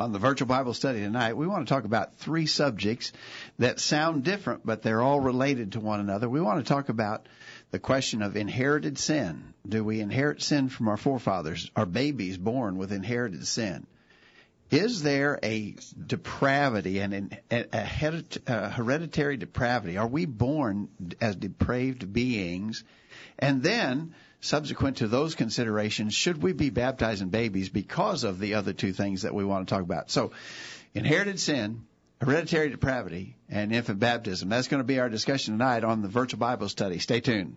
On the virtual Bible study tonight, we want to talk about three subjects that sound different, but they're all related to one another. We want to talk about the question of inherited sin. Do we inherit sin from our forefathers? Are babies born with inherited sin? Is there a depravity and a hereditary depravity? Are we born as depraved beings? And then, subsequent to those considerations, should we be baptizing babies because of the other two things that we want to talk about? So, inherited sin, hereditary depravity, and infant baptism. That's going to be our discussion tonight on the virtual Bible study. Stay tuned.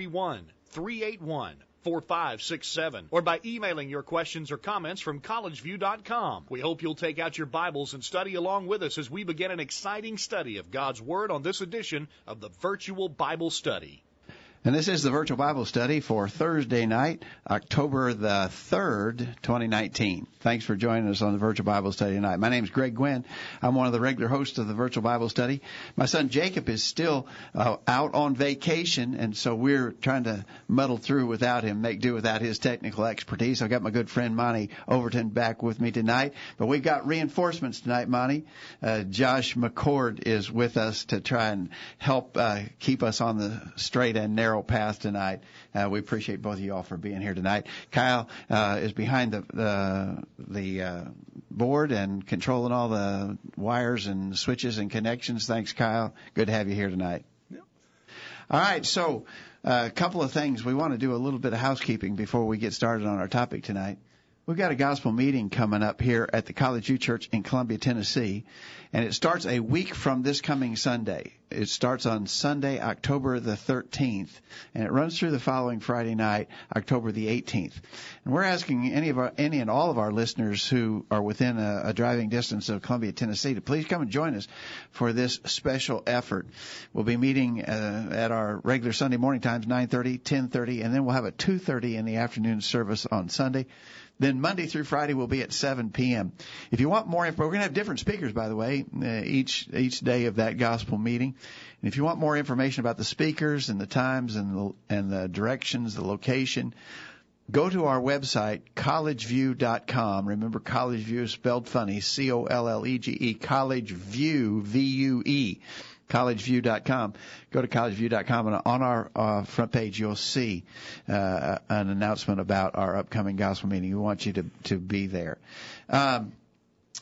331 381 4567 or by emailing your questions or comments from collegevue.com. We hope you'll take out your Bibles and study along with us as we begin an exciting study of God's Word on this edition of the Virtual Bible Study. And this is the virtual Bible study for Thursday night, October the 3rd, 2019. Thanks for joining us on the virtual Bible study tonight. My name is Greg Gwin. I'm one of the regular hosts of the virtual Bible study. My son Jacob is still uh, out on vacation, and so we're trying to muddle through without him, make do without his technical expertise. I've got my good friend Monty Overton back with me tonight, but we've got reinforcements tonight, Monty. Uh, Josh McCord is with us to try and help uh, keep us on the straight and narrow narrow path tonight. Uh, we appreciate both of you all for being here tonight. Kyle uh, is behind the the, the uh, board and controlling all the wires and switches and connections. Thanks, Kyle. Good to have you here tonight. Yep. All right, so uh, a couple of things. We want to do a little bit of housekeeping before we get started on our topic tonight. We've got a gospel meeting coming up here at the College View Church in Columbia, Tennessee, and it starts a week from this coming Sunday. It starts on Sunday, October the 13th, and it runs through the following Friday night, October the 18th. And we're asking any of our, any and all of our listeners who are within a, a driving distance of Columbia, Tennessee, to please come and join us for this special effort. We'll be meeting uh, at our regular Sunday morning times, 9:30, 10:30, and then we'll have a 2:30 in the afternoon service on Sunday. Then Monday through Friday will be at 7 p.m. If you want more info, we're going to have different speakers, by the way, uh, each each day of that gospel meeting. And if you want more information about the speakers and the times and the, and the directions, the location, go to our website, collegevue.com. Remember, College View is spelled funny, C-O-L-L-E-G-E, College View, V-U-E collegevue.com. Go to collegevue.com and on our uh, front page you'll see uh, an announcement about our upcoming gospel meeting. We want you to to be there. Um,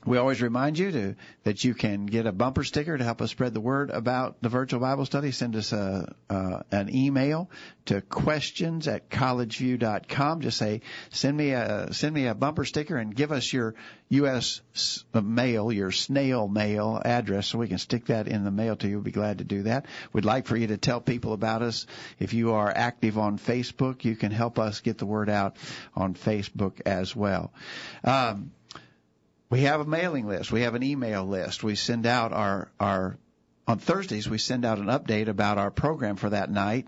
we always remind you to, that you can get a bumper sticker to help us spread the word about the virtual Bible study. Send us a, uh, an email to questions at collegevue.com. Just say, send me a, send me a bumper sticker and give us your U.S. mail, your snail mail address so we can stick that in the mail to you. We'd be glad to do that. We'd like for you to tell people about us. If you are active on Facebook, you can help us get the word out on Facebook as well. Um, we have a mailing list. We have an email list. We send out our our on Thursdays we send out an update about our program for that night.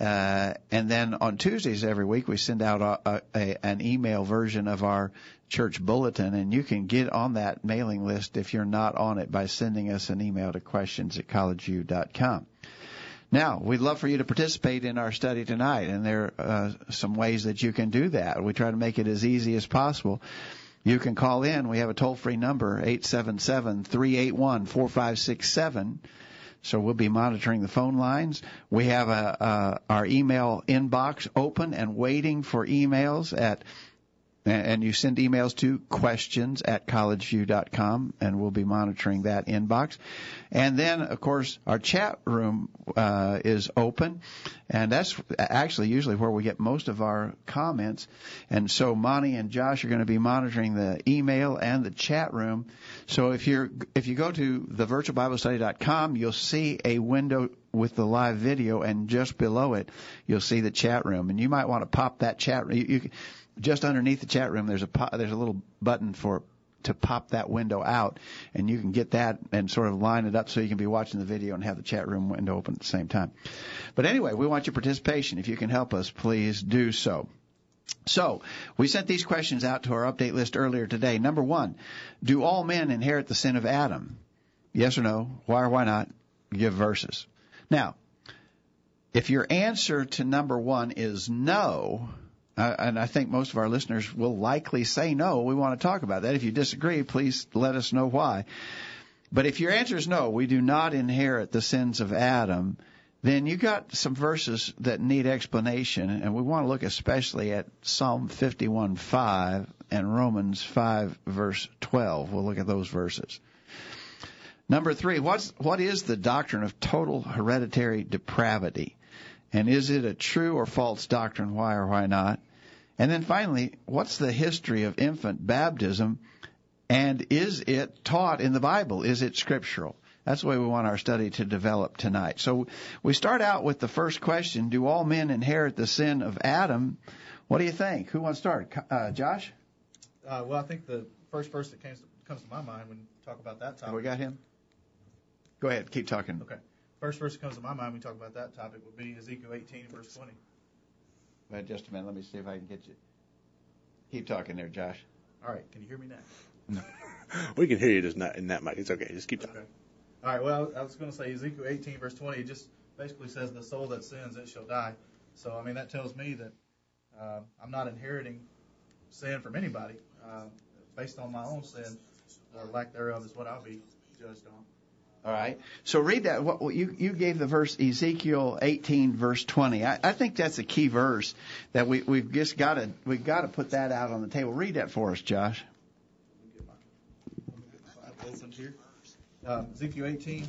Uh, and then on Tuesdays every week we send out a, a, an email version of our church bulletin, and you can get on that mailing list if you're not on it by sending us an email to questions at collegevue.com. Now, we'd love for you to participate in our study tonight, and there are uh, some ways that you can do that. We try to make it as easy as possible. You can call in. We have a toll free number, 877-381-4567. So we'll be monitoring the phone lines. We have a, our email inbox open and waiting for emails at and you send emails to questions at collegevue.com, and we'll be monitoring that inbox. And then, of course, our chat room uh, is open, and that's actually usually where we get most of our comments. And so, Monty and Josh are going to be monitoring the email and the chat room. So, if you're if you go to thevirtualbiblestudy.com, you'll see a window with the live video, and just below it, you'll see the chat room. And you might want to pop that chat. You, you just underneath the chat room, there's a there's a little button for to pop that window out, and you can get that and sort of line it up so you can be watching the video and have the chat room window open at the same time. But anyway, we want your participation. If you can help us, please do so. So, we sent these questions out to our update list earlier today. Number one, do all men inherit the sin of Adam? Yes or no? Why or why not? Give verses. Now, if your answer to number one is no, uh, and I think most of our listeners will likely say no, we want to talk about that. If you disagree, please let us know why. But if your answer is no, we do not inherit the sins of Adam, then you got some verses that need explanation, and we want to look especially at Psalm 51:5 and Romans 5 verse 12. We'll look at those verses. Number three, what's what is the doctrine of total hereditary depravity, and is it a true or false doctrine? Why or why not? And then finally, what's the history of infant baptism, and is it taught in the Bible? Is it scriptural? That's the way we want our study to develop tonight. So we start out with the first question Do all men inherit the sin of Adam? What do you think? Who wants to start? Uh, Josh? Uh, well, I think the first verse that comes to, comes to my mind when you talk about that topic. Have we got him? Go ahead, keep talking. Okay. First verse that comes to my mind when we talk about that topic would be Ezekiel 18, verse 20. Wait just a minute. Let me see if I can get you. Keep talking there, Josh. All right. Can you hear me now? No. we can hear you just not in that mic. It's okay. Just keep talking. Okay. All right. Well, I was going to say Ezekiel 18 verse 20. It just basically says, "The soul that sins, it shall die." So I mean, that tells me that uh, I'm not inheriting sin from anybody. Uh, based on my own sin or lack thereof is what I'll be judged on. All right. So read that. What, you you gave the verse Ezekiel 18 verse 20. I, I think that's a key verse that we we've just got to we've got to put that out on the table. Read that for us, Josh. Uh, Ezekiel 18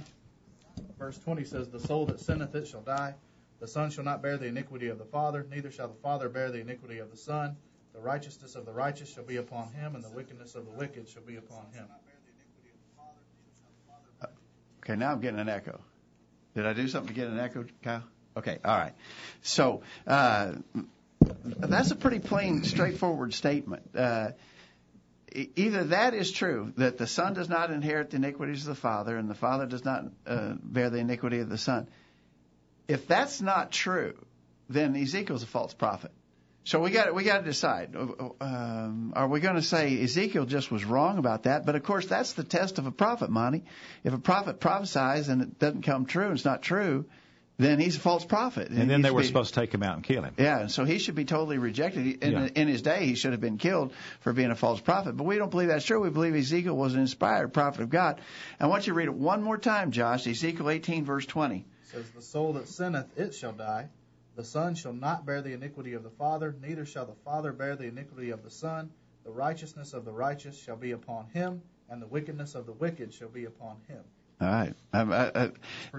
verse 20 says, "The soul that sinneth it shall die. The son shall not bear the iniquity of the father, neither shall the father bear the iniquity of the son. The righteousness of the righteous shall be upon him, and the wickedness of the wicked shall be upon him." Okay, now I'm getting an echo. Did I do something to get an echo, Kyle? Okay, all right. So uh, that's a pretty plain, straightforward statement. Uh, either that is true, that the Son does not inherit the iniquities of the Father, and the Father does not uh, bear the iniquity of the Son. If that's not true, then Ezekiel's a false prophet. So we got we got to decide. Um, are we going to say Ezekiel just was wrong about that? But of course, that's the test of a prophet, Monty. If a prophet prophesies and it doesn't come true, and it's not true, then he's a false prophet. And, and then they were be, supposed to take him out and kill him. Yeah, and so he should be totally rejected. In, yeah. in his day, he should have been killed for being a false prophet. But we don't believe that's true. We believe Ezekiel was an inspired prophet of God. I want you to read it one more time, Josh. Ezekiel 18, verse 20. It says, "The soul that sinneth, it shall die." The Son shall not bear the iniquity of the Father, neither shall the Father bear the iniquity of the Son. The righteousness of the righteous shall be upon him, and the wickedness of the wicked shall be upon him. All right. I,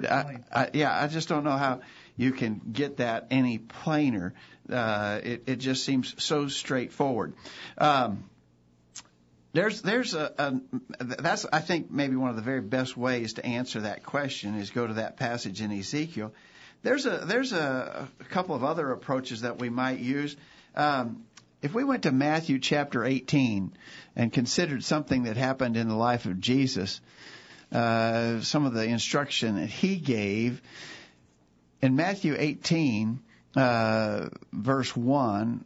I, I, yeah, I just don't know how you can get that any plainer. Uh, it, it just seems so straightforward. Um, there's there's a, a that's I think maybe one of the very best ways to answer that question is go to that passage in Ezekiel there's a there's a, a couple of other approaches that we might use. Um, if we went to Matthew chapter 18 and considered something that happened in the life of Jesus, uh, some of the instruction that he gave in Matthew 18, uh, verse 1,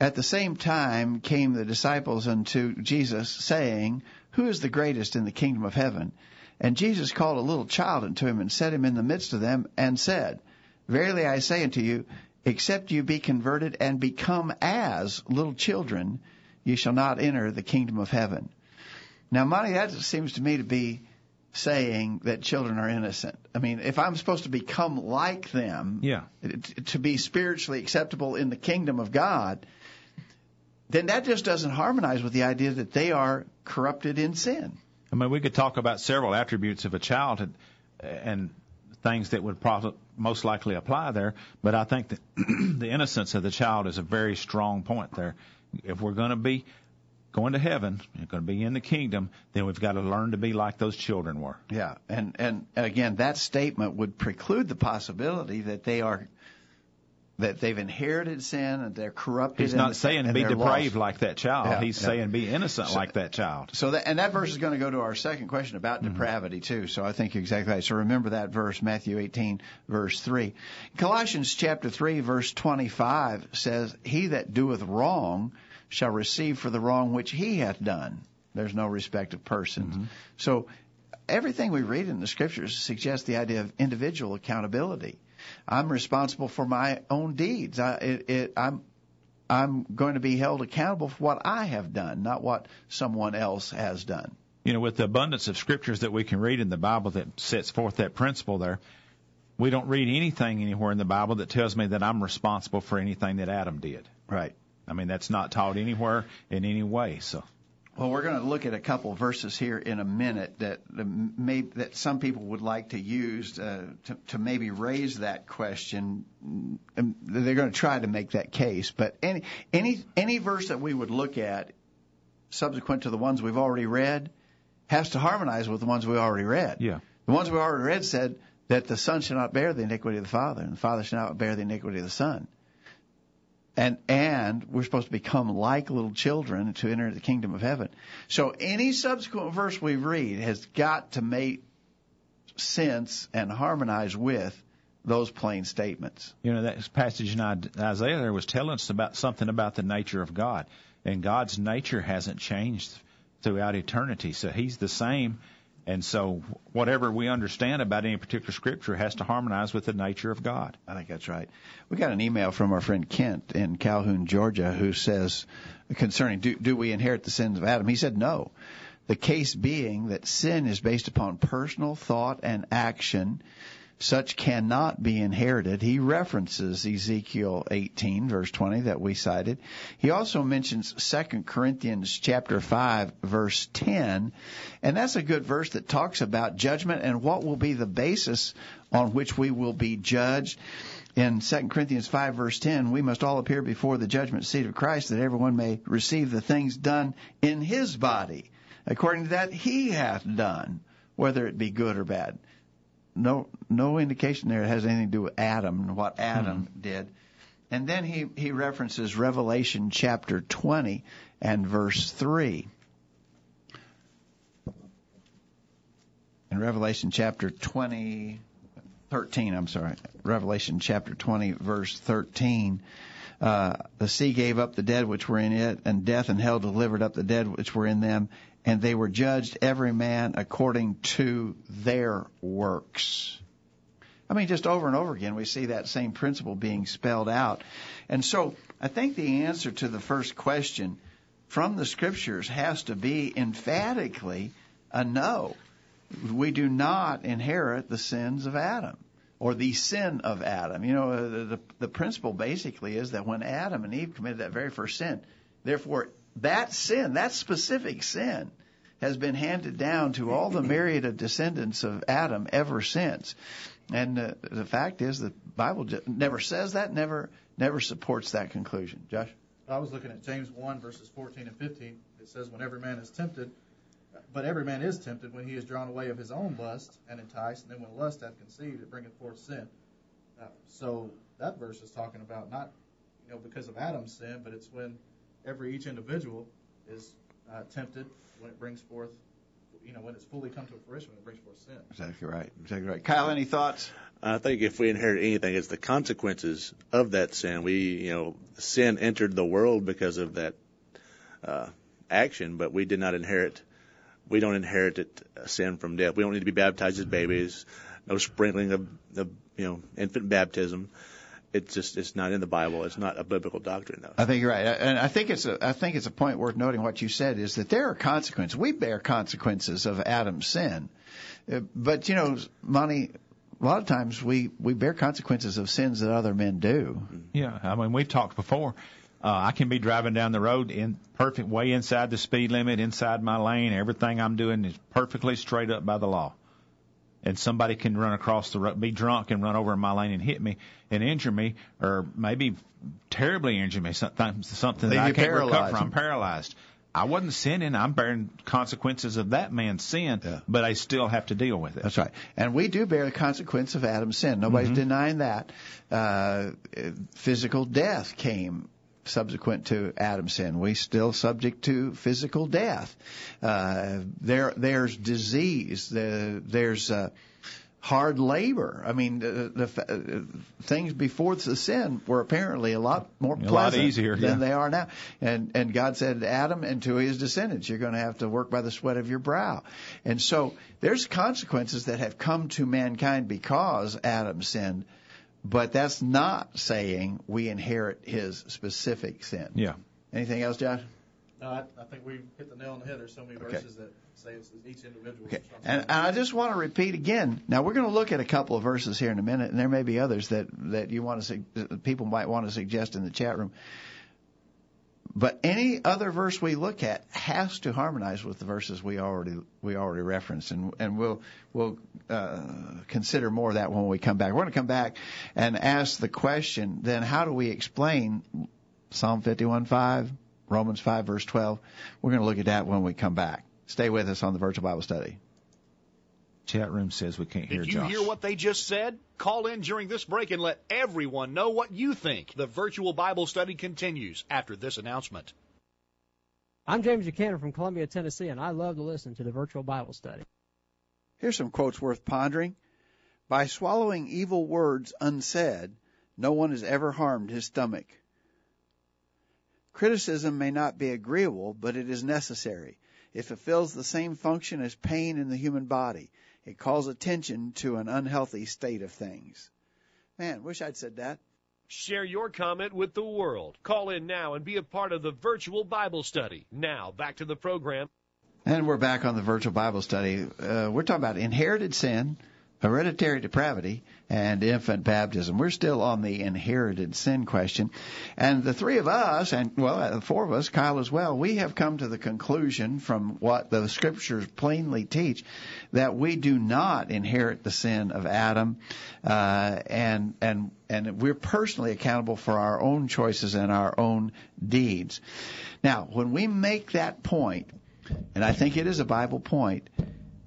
at the same time came the disciples unto Jesus, saying, Who is the greatest in the kingdom of heaven? And Jesus called a little child unto him and set him in the midst of them and said, Verily I say unto you, except you be converted and become as little children, you shall not enter the kingdom of heaven. Now, Monty, that seems to me to be saying that children are innocent. I mean, if I'm supposed to become like them, yeah. to be spiritually acceptable in the kingdom of God, then that just doesn't harmonize with the idea that they are corrupted in sin. I mean, we could talk about several attributes of a child and, and things that would probably most likely apply there. But I think that the innocence of the child is a very strong point there. If we're going to be going to heaven, we're going to be in the kingdom, then we've got to learn to be like those children were. Yeah, and and again, that statement would preclude the possibility that they are that they've inherited sin and they're corrupted. He's not saying be depraved lost. like that child. Yeah, He's yeah. saying be innocent So- like that child. So that and that verse is going to go to our second question about Mm-hmm. depravity too. So I think exactly right. So remember that verse, Matthew 18, verse three. Colossians chapter three, verse 25 says, "He that doeth wrong shall receive for the wrong which he hath done." There's no respect of persons. Mm-hmm. So everything we read in the scriptures suggests the idea of individual accountability. I'm responsible for my own deeds. I, it, it, I'm I'm going to be held accountable for what I have done, not what someone else has done. You know, with the abundance of scriptures that we can read in the Bible that sets forth that principle there, we don't read anything anywhere in the Bible that tells me that I'm responsible for anything that Adam did. Right. I mean, that's not taught anywhere in any way. So, Well, we're going to look at a couple of verses here in a minute that may, that some people would like to use uh, to, to maybe raise that question. And They're going to try to make that case, but any any any verse that we would look at subsequent to the ones we've already read has to harmonize with the ones we already read. yeah. The ones we already read said that the Son shall not bear the iniquity of the Father, and the Father shall not bear the iniquity of the Son. And and we're supposed to become like little children to enter the kingdom of heaven. So any subsequent verse we read has got to make sense and harmonize with those plain statements. You know, that passage in Isaiah there was telling us about something about the nature of God. And God's nature hasn't changed throughout eternity. So he's the same. And so whatever we understand about any particular scripture has to harmonize with the nature of God. I think that's right. We got an email from our friend Kent in Calhoun, Georgia, who says concerning do, do we inherit the sins of Adam? He said no. The case being that sin is based upon personal thought and action. Such cannot be inherited. He references Ezekiel 18 verse 20 that we cited. He also mentions 2 Corinthians chapter 5 verse 10, and that's a good verse that talks about judgment and what will be the basis on which we will be judged. In 2 Corinthians 5 verse 10, we must all appear before the judgment seat of Christ that everyone may receive the things done in his body according to that he hath done, whether it be good or bad no no indication there it has anything to do with Adam and what Adam did. And then he he references Revelation chapter 20 and verse 3. In Revelation chapter 20 13, I'm sorry. Revelation chapter 20 verse 13. Uh, the sea gave up the dead which were in it, and death and hell delivered up the dead which were in them, and they were judged every man according to their works. I mean, just over and over again, we see that same principle being spelled out. And so I think the answer to the first question from the scriptures has to be emphatically a no. We do not inherit the sins of Adam or the sin of Adam. You know, the, the, the principle basically is that when Adam and Eve committed that very first sin, therefore that sin, that specific sin, has been handed down to all the myriad of descendants of Adam ever since. And uh, the fact is, the Bible never says that, never never supports that conclusion. Josh, I was looking at James 1, verses 14 and 15. It says, When every man is tempted, but every man is tempted when he is drawn away of his own lust and enticed, and then when lust hath conceived, it bringeth forth sin. Uh, so that verse is talking about not, you know, because of Adam's sin, but it's when every each individual is uh, tempted when it brings forth, you know, when it's fully come to fruition, when it brings forth sin. exactly right, exactly right. Kyle, any thoughts? I think if we inherit anything, it's the consequences of that sin. We, you know, sin entered the world because of that uh, action, but we did not inherit. We don't inherit it, uh, sin from death. We don't need to be baptized as babies. No sprinkling of, of you know, infant baptism. It's just it's not in the Bible. It's not a biblical doctrine. Though. I think you're right, and I think it's a I think it's a point worth noting. What you said is that there are consequences. We bear consequences of Adam's sin, Uh, but you know, Monty, a lot of times we we bear consequences of sins that other men do. Yeah, I mean, we've talked before. Uh, I can be driving down the road in perfect way inside the speed limit, inside my lane. Everything I'm doing is perfectly straight up by the law. And somebody can run across the road, be drunk and run over in my lane and hit me and injure me, or maybe terribly injure me, something, something that I can't paralyzed. recover. I'm paralyzed. I wasn't sinning. I'm bearing consequences of that man's sin, Yeah. but I still have to deal with it. That's right. And we do bear the consequence of Adam's sin. Nobody's denying that. Uh, physical death came subsequent to Adam's sin. We still subject to physical death. Uh, there, there's disease. The, there's uh, hard labor. I mean, the, the uh, things before the sin were apparently a lot more lot pleasant easier, than yeah. they are now. And and God said, to Adam and to his descendants, you're going to have to work by the sweat of your brow. And so there's consequences that have come to mankind because Adam sinned. But that's not saying we inherit his specific sin. Yeah. Anything else, Josh? No, I, I think we hit the nail on the head. There's so many Okay. verses that say it's each individual. Okay. And, and I just want to repeat again. Now we're going to look at a couple of verses here in a minute, and there may be others that that you want to sug- people might want to suggest in the chat room. But any other verse we look at has to harmonize with the verses we already we already referenced, and and we'll we'll uh, consider more of that when we come back. We're going to come back and ask the question: Then how do we explain Psalm 51:5, Romans 5 verse 12? We're going to look at that when we come back. Stay with us on the virtual Bible study. Chat room says we can't hear Did you Josh. hear what they just said? Call in during this break and let everyone know what you think. The virtual Bible study continues after this announcement. I'm James Buchanan from Columbia, Tennessee, and I love to listen to the virtual Bible study. Here's some quotes worth pondering. By swallowing evil words unsaid, no one has ever harmed his stomach. Criticism may not be agreeable, but it is necessary. It fulfills the same function as pain in the human body. It calls attention to an unhealthy state of things. Man, wish I'd said that. Share your comment with the world. Call in now and be a part of the virtual Bible study. Now, back to the program. And we're back on the virtual Bible study. Uh, we're talking about inherited sin, hereditary depravity, and infant baptism. We're still on the inherited sin question. And the three of us, and well, the four of us, Kyle as well, we have come to the conclusion from what the scriptures plainly teach that we do not inherit the sin of Adam, uh, and, and, and we're personally accountable for our own choices and our own deeds. Now, when we make that point, and I think it is a Bible point.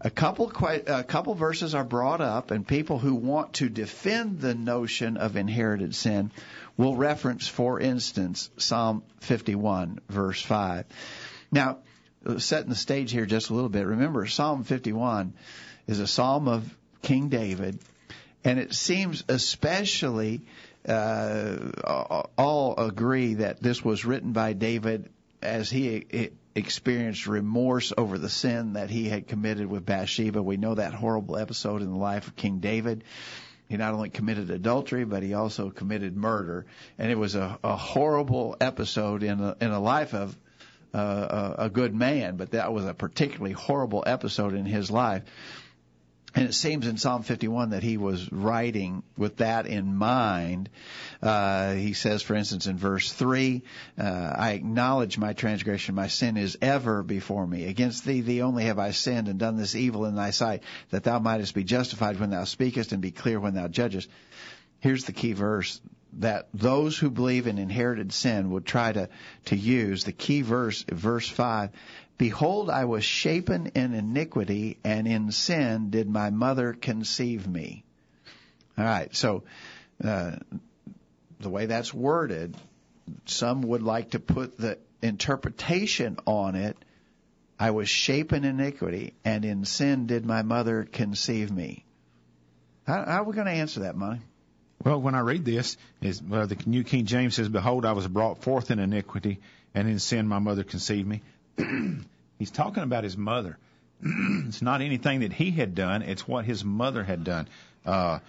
A couple a couple verses are brought up, and people who want to defend the notion of inherited sin will reference, for instance, Psalm 51, verse 5. Now, setting the stage here just a little bit. Remember, Psalm 51 is a psalm of King David, and it seems especially uh, all agree that this was written by David as he experienced remorse over the sin that he had committed with Bathsheba. We know that horrible episode in the life of King David. He not only committed adultery, but he also committed murder, and it was a, a horrible episode in a, in a life of uh, a, a good man. But that was a particularly horrible episode in his life. And it seems in Psalm 51 that he was writing with that in mind. Uh, he says, for instance, in verse 3, uh, I acknowledge my transgression. My sin is ever before me. Against thee, thee only have I sinned and done this evil in thy sight, that thou mightest be justified when thou speakest and be clear when thou judgest. Here's the key verse that those who believe in inherited sin would try to, to use. The key verse, verse 5, Behold, I was shapen in iniquity, and in sin did my mother conceive me. All right, so uh, the way that's worded, some would like to put the interpretation on it. I was shapen in iniquity, and in sin did my mother conceive me. How, how are we going to answer that, Monty? Well, when I read this, is well, the New King James says, "Behold, I was brought forth in iniquity, and in sin my mother conceived me." He's talking about his mother. it's not anything that he had done; it's what his mother had done. Uh,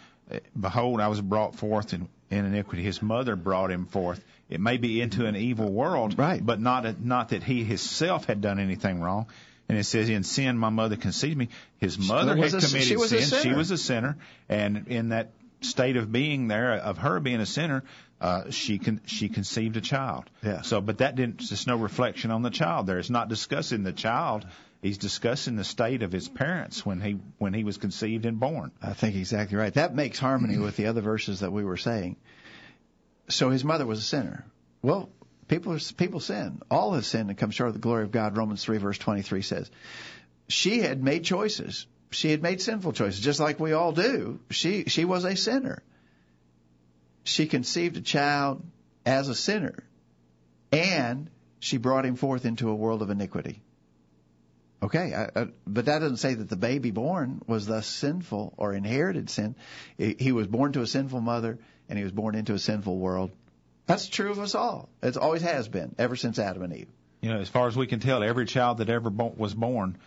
Behold, I was brought forth in, in iniquity. His mother brought him forth. It may be into an evil world, right? But not not that he himself had done anything wrong. And it says, "In sin, my mother conceived me." His mother had a, committed she sin. She was a sinner, and in that state of being there of her being a sinner, uh, she con- she conceived a child. Yeah. So, but that didn't. There's no reflection on the child there. It's not discussing the child. He's discussing the state of his parents when he when he was conceived and born. I think exactly right. That makes harmony with the other verses that we were saying. So his mother was a sinner. Well, People people sin. All have sinned and come short of the glory of God. Romans three verse twenty three says. She had made choices. She had made sinful choices, just like we all do. She she was a sinner. She conceived a child as a sinner, and she brought him forth into a world of iniquity. Okay, I, I, but that doesn't say that the baby born was thus sinful or inherited sin. He, was born to a sinful mother, and he was born into a sinful world. That's true of us all. It always has been, ever since Adam and Eve. You know, as far as we can tell, every child that ever was born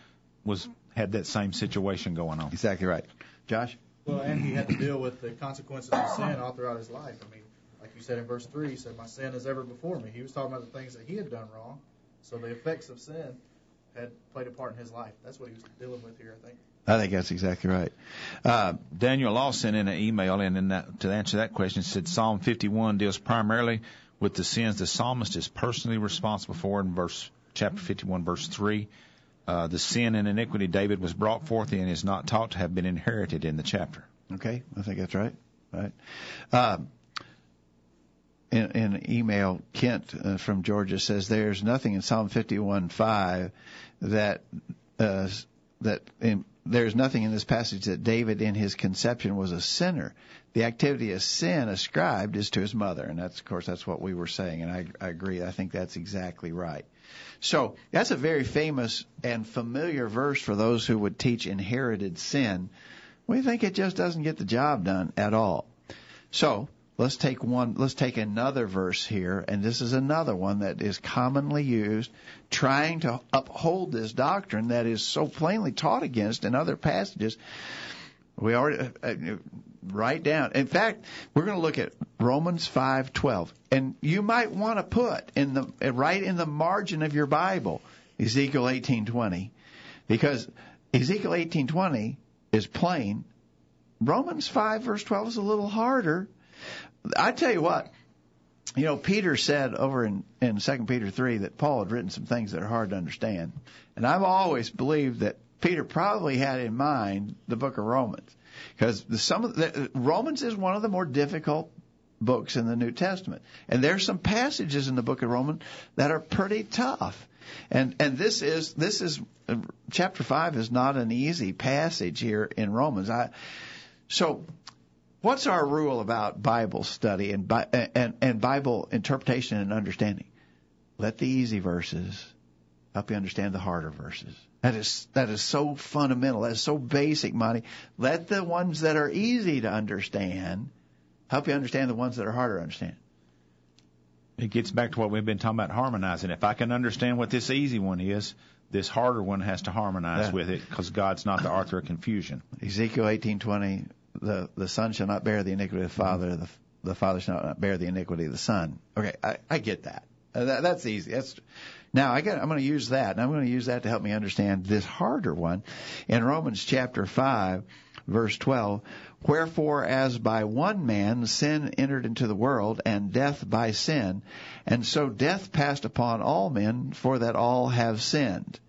was had that same situation going on. Exactly right. Josh? Well, and he had to deal with the consequences of sin all throughout his life. I mean, like you said in verse 3, he said, My sin is ever before me. He was talking about the things that he had done wrong. So the effects of sin had played a part in his life. That's what he was dealing with here, I think. I think that's exactly right. Uh, Daniel Law sent in an email, and in that, to answer that question, said Psalm 51 deals primarily with the sins the psalmist is personally responsible for in verse chapter 51, verse 3. Uh, the sin and iniquity David was brought forth in is not taught to have been inherited in the chapter. Okay, I think that's right. Right. Um, in, an email, Kent uh, from Georgia says there's nothing in Psalm 51:5 that uh, that in, there's nothing in this passage that David in his conception was a sinner. The activity of sin ascribed is to his mother, and that's of course that's what we were saying, and I, I agree. I think that's exactly right. So that's a very famous and familiar verse for those who would teach inherited sin. We think it just doesn't get the job done at all. So let's take one let's take another verse here and this is another one that is commonly used trying to uphold this doctrine that is so plainly taught against in other passages we already uh, uh write down in fact we're going to look at Romans 5:12 and you might want to put in the right in the margin of your Bible Ezekiel 18:20 because Ezekiel 18:20 is plain Romans 5 verse 12 is a little harder I tell you what, you know, Peter said over in, in 2 Peter 3 that Paul had written some things that are hard to understand. And I've always believed that Peter probably had in mind the book of Romans. Because some of the, Romans is one of the more difficult books in the New Testament. And there's some passages in the book of Romans that are pretty tough. And and this is this is chapter 5 is not an easy passage here in Romans. I so What's our rule about Bible study and, and, and Bible interpretation and understanding? Let the easy verses help you understand the harder verses. That is that is so fundamental. That is so basic, Monty. Let the ones that are easy to understand help you understand the ones that are harder to understand. It gets back to what we've been talking about harmonizing. If I can understand what this easy one is, this harder one has to harmonize yeah. with it because God's not the author of confusion. Ezekiel 18:20 the the son shall not bear the iniquity of the father, the the father shall not bear the iniquity of the son. Okay, I, I get that. Uh, that. That's easy. That's now I got. I'm going to use that, and I'm going to use that to help me understand this harder one in Romans chapter five, verse twelve. Wherefore, as by one man sin entered into the world, and death by sin, and so death passed upon all men, for that all have sinned.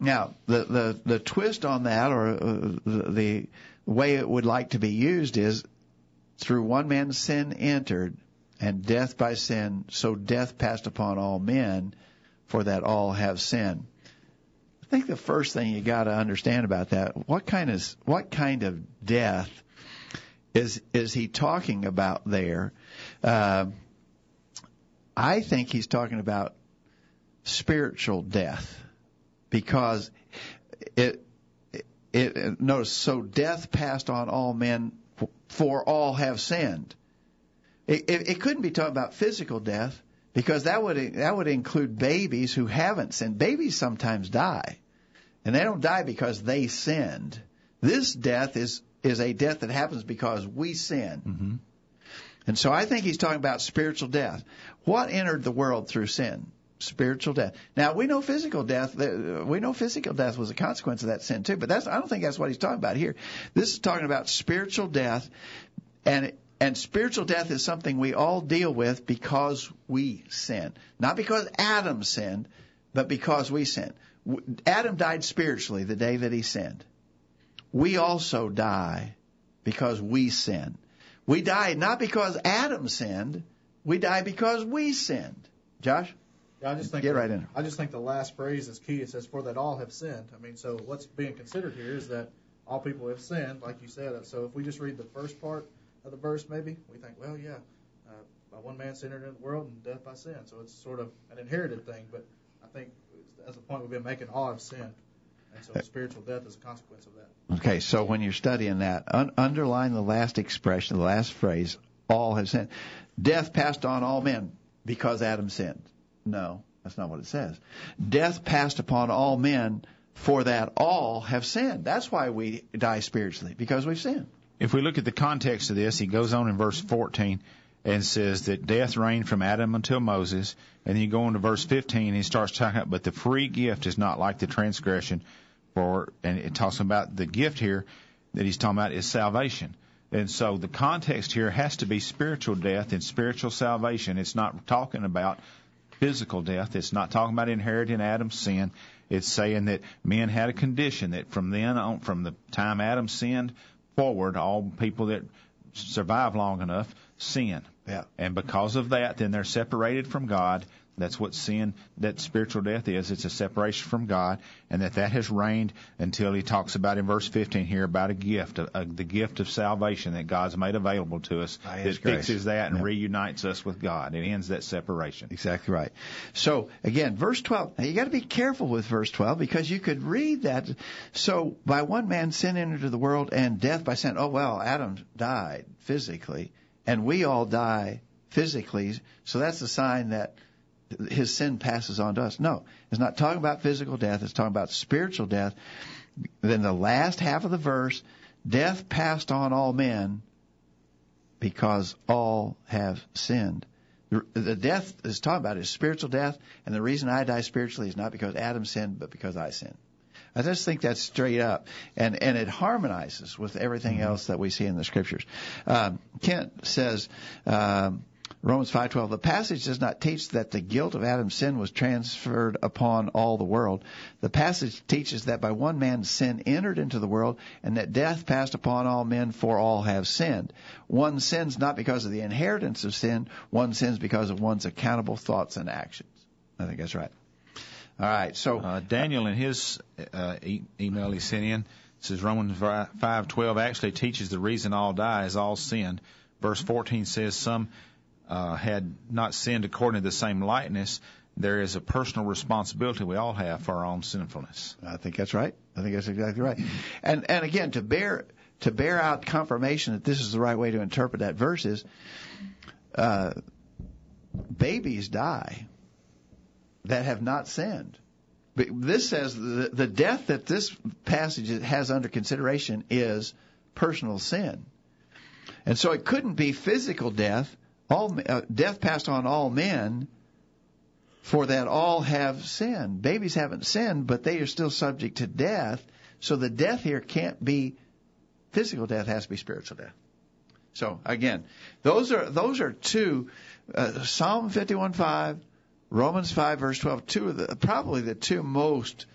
Now, the the the twist on that, or uh, the, way it would like to be used is through one man sin entered, and death by sin, so death passed upon all men, for that all have sin. I think the first thing you got to understand about that, what kind of what kind of death is is he talking about there? Uh, I think he's talking about spiritual death because it it, notice, so death passed on all men, for all have sinned. It, it, it couldn't be talking about physical death because that would that would include babies who haven't sinned. Babies sometimes die, and they don't die because they sinned. This death is is a death that happens because we sin. Mm-hmm. And so I think he's talking about spiritual death. What entered the world through sin? spiritual death. Now we know physical death. We know physical death was a consequence of that sin too. But that's I don't think that's what he's talking about here. This is talking about spiritual death, and and spiritual death is something we all deal with because we sin, not because Adam sinned, but because we sinned. Adam died spiritually the day that he sinned. We also die because we sin. We die not because Adam sinned. We die because we sinned. Josh? Yeah, I just think Get right in. I just think the last phrase is key. It says, "For that all have sinned." I mean, so what's being considered here is that all people have sinned, like you said. So if we just read the first part of the verse, maybe we think, well, yeah, uh, by one man sin entered into the world, and death by sin. So it's sort of an inherited thing. But I think that's the point we've been making. All have sinned, and so spiritual death is a consequence of that. Okay, so when you're studying that, un- underline the last expression, the last phrase, all have sinned. Death passed on all men because Adam sinned. No, that's not what it says. Death passed upon all men for that all have sinned. That's why we die spiritually, because we've sinned. If we look at the context of this, he goes on in verse 14 and says that death reigned from Adam until Moses. And then you go on to verse 15 and he starts talking about, but the free gift is not like the transgression. For, and it talks about the gift here that he's talking about is salvation. And so the context here has to be spiritual death and spiritual salvation. It's not talking about physical death. It's not talking about inheriting Adam's sin. It's saying that men had a condition that from then on, from the time Adam sinned forward, all people that survive long enough sin. Yeah. And because of that, then they're separated from God. That's what sin, that spiritual death is. It's a separation from God, and that that has reigned until he talks about in verse 15 here about a gift, a, a, the gift of salvation that God's made available to us By that fixes that and Yeah. reunites us with God. It ends that separation. Exactly right. So again, verse 12. Now you got to be careful with verse 12 because you could read that. So by one man sin entered into the world and death by sin. Oh well, Adam died physically and we all die physically. So that's a sign that his sin passes on to us. No, it's not talking about physical death. It's talking about spiritual death. Then the last half of the verse, death passed on all men because all have sinned. The death is talking about is spiritual death, and the reason I die spiritually is not because Adam sinned, but because I sinned. I just think that's straight up, and and it harmonizes with everything else that we see in the scriptures. Um, Kent says. Um, Romans 5:12 the passage does not teach that the guilt of Adam's sin was transferred upon all the world. The passage teaches that by one man sin entered into the world and that death passed upon all men for all have sinned. One sins not because of the inheritance of sin, one sins because of one's accountable thoughts and actions. I think that's right. All right. So Uh, Daniel, in his uh, e- email he sent in, says Romans five twelve actually teaches the reason all die is all sin. Verse fourteen says some uh, had not sinned according to the same likeness. There is a personal responsibility we all have for our own sinfulness. I think that's right. I think that's exactly right. And and again to bear to bear out confirmation that this is the right way to interpret that verse is uh, babies die that have not sinned. But This says the, the death that this passage has under consideration is personal sin. And so it couldn't be physical death. All uh, death passed on all men, for that all have sinned. Babies haven't sinned, but they are still subject to death. So the death here can't be physical death; has to be spiritual death. So again, those are those are two uh, Psalm 51:5, Romans 5 verse 12, two of the probably the two most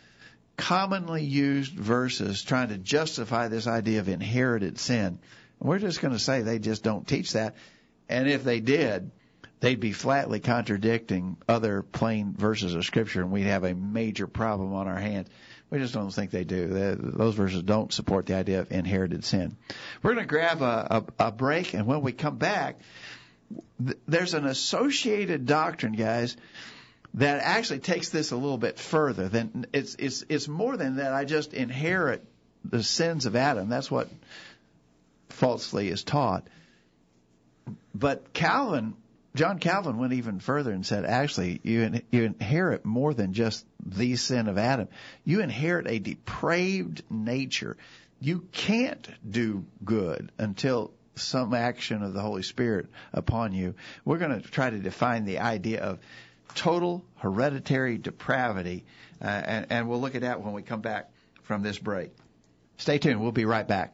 commonly used verses trying to justify this idea of inherited sin. And we're just going to say they just don't teach that. And if they did, they'd be flatly contradicting other plain verses of Scripture, and we'd have a major problem on our hands. We just don't think they do. Those verses don't support the idea of inherited sin. We're going to grab a, a, a break, and when we come back, there's an associated doctrine, guys, that actually takes this a little bit further. Than it's it's it's more than that. I just inherit the sins of Adam. That's what falsely is taught. But Calvin, John Calvin went even further and said, actually, you in, you inherit more than just the sin of Adam. You inherit a depraved nature. You can't do good until some action of the Holy Spirit upon you. We're going to try to define the idea of total hereditary depravity, uh, and, and we'll look at that when we come back from this break. Stay tuned. We'll be right back.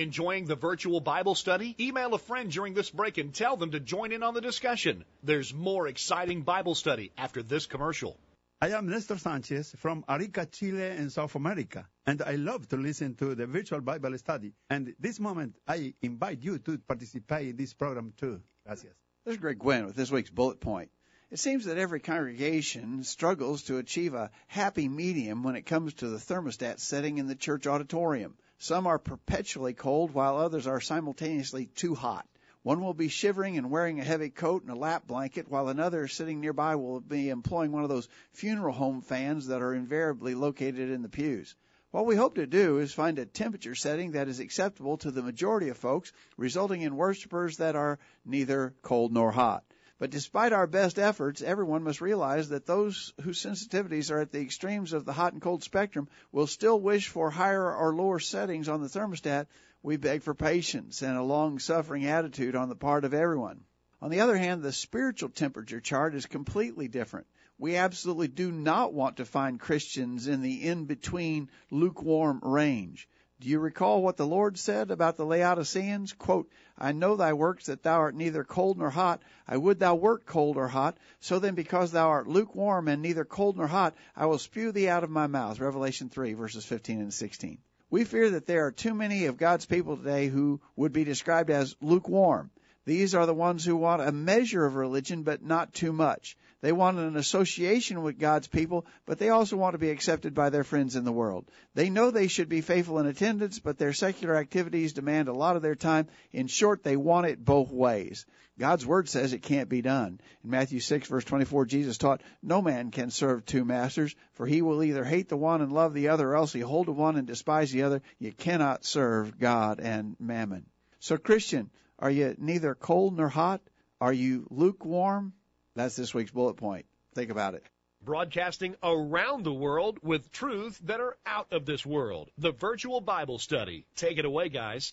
Enjoying the virtual Bible study? Email a friend during this break and tell them to join in on the discussion. There's more exciting Bible study after this commercial. I am Nestor Sanchez from Arica, Chile, in South America, and I love to listen to the virtual Bible study. And this moment, I invite you to participate in this program too. Gracias. This is Greg Gwin with this week's bullet point. It seems that every congregation struggles to achieve a happy medium when it comes to the thermostat setting in the church auditorium. Some are perpetually cold while others are simultaneously too hot. One will be shivering and wearing a heavy coat and a lap blanket, while another sitting nearby will be employing one of those funeral home fans that are invariably located in the pews. What we hope to do is find a temperature setting that is acceptable to the majority of folks, resulting in worshipers that are neither cold nor hot. But despite our best efforts, everyone must realize that those whose sensitivities are at the extremes of the hot and cold spectrum will still wish for higher or lower settings on the thermostat. We beg for patience and a long suffering attitude on the part of everyone. On the other hand, the spiritual temperature chart is completely different we absolutely do not want to find Christians in the in between lukewarm range. Do you recall what the Lord said about the Laodiceans? Quote, I know thy works that thou art neither cold nor hot. I would thou wert cold or hot. So then because thou art lukewarm and neither cold nor hot, I will spew thee out of my mouth. Revelation 3 verses 15 and 16. We fear that there are too many of God's people today who would be described as lukewarm. These are the ones who want a measure of religion, but not too much. They want an association with God's people, but they also want to be accepted by their friends in the world. They know they should be faithful in attendance, but their secular activities demand a lot of their time. In short, they want it both ways. God's word says it can't be done. In Matthew 6 verse 24, Jesus taught, no man can serve two masters, for he will either hate the one and love the other, or else he hold the one and despise the other. You cannot serve God and mammon. So Christian, are you neither cold nor hot? Are you lukewarm? That's this week's bullet point. Think about it. Broadcasting around the world with truths that are out of this world. The virtual Bible study. Take it away, guys.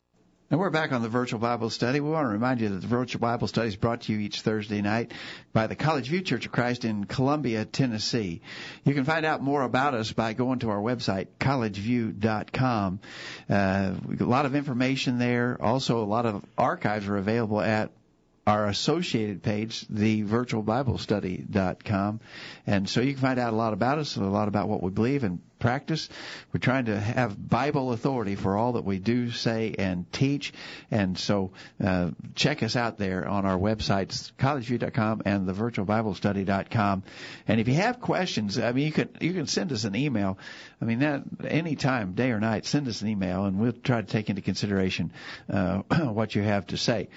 And we're back on the virtual Bible study. We want to remind you that the virtual Bible study is brought to you each Thursday night by the College View Church of Christ in Columbia, Tennessee. You can find out more about us by going to our website, collegevue.com. Uh, a lot of information there. Also, a lot of archives are available at our associated page, thevirtualbiblestudy.com. And so you can find out a lot about us and a lot about what we believe and practice. We're trying to have Bible authority for all that we do, say, and teach. And so uh, check us out there on our websites, collegevue.com and thevirtualbiblestudy.com. And if you have questions, I mean, you can you can send us an email. I mean, that any time, day or night, send us an email, and we'll try to take into consideration uh, what you have to say.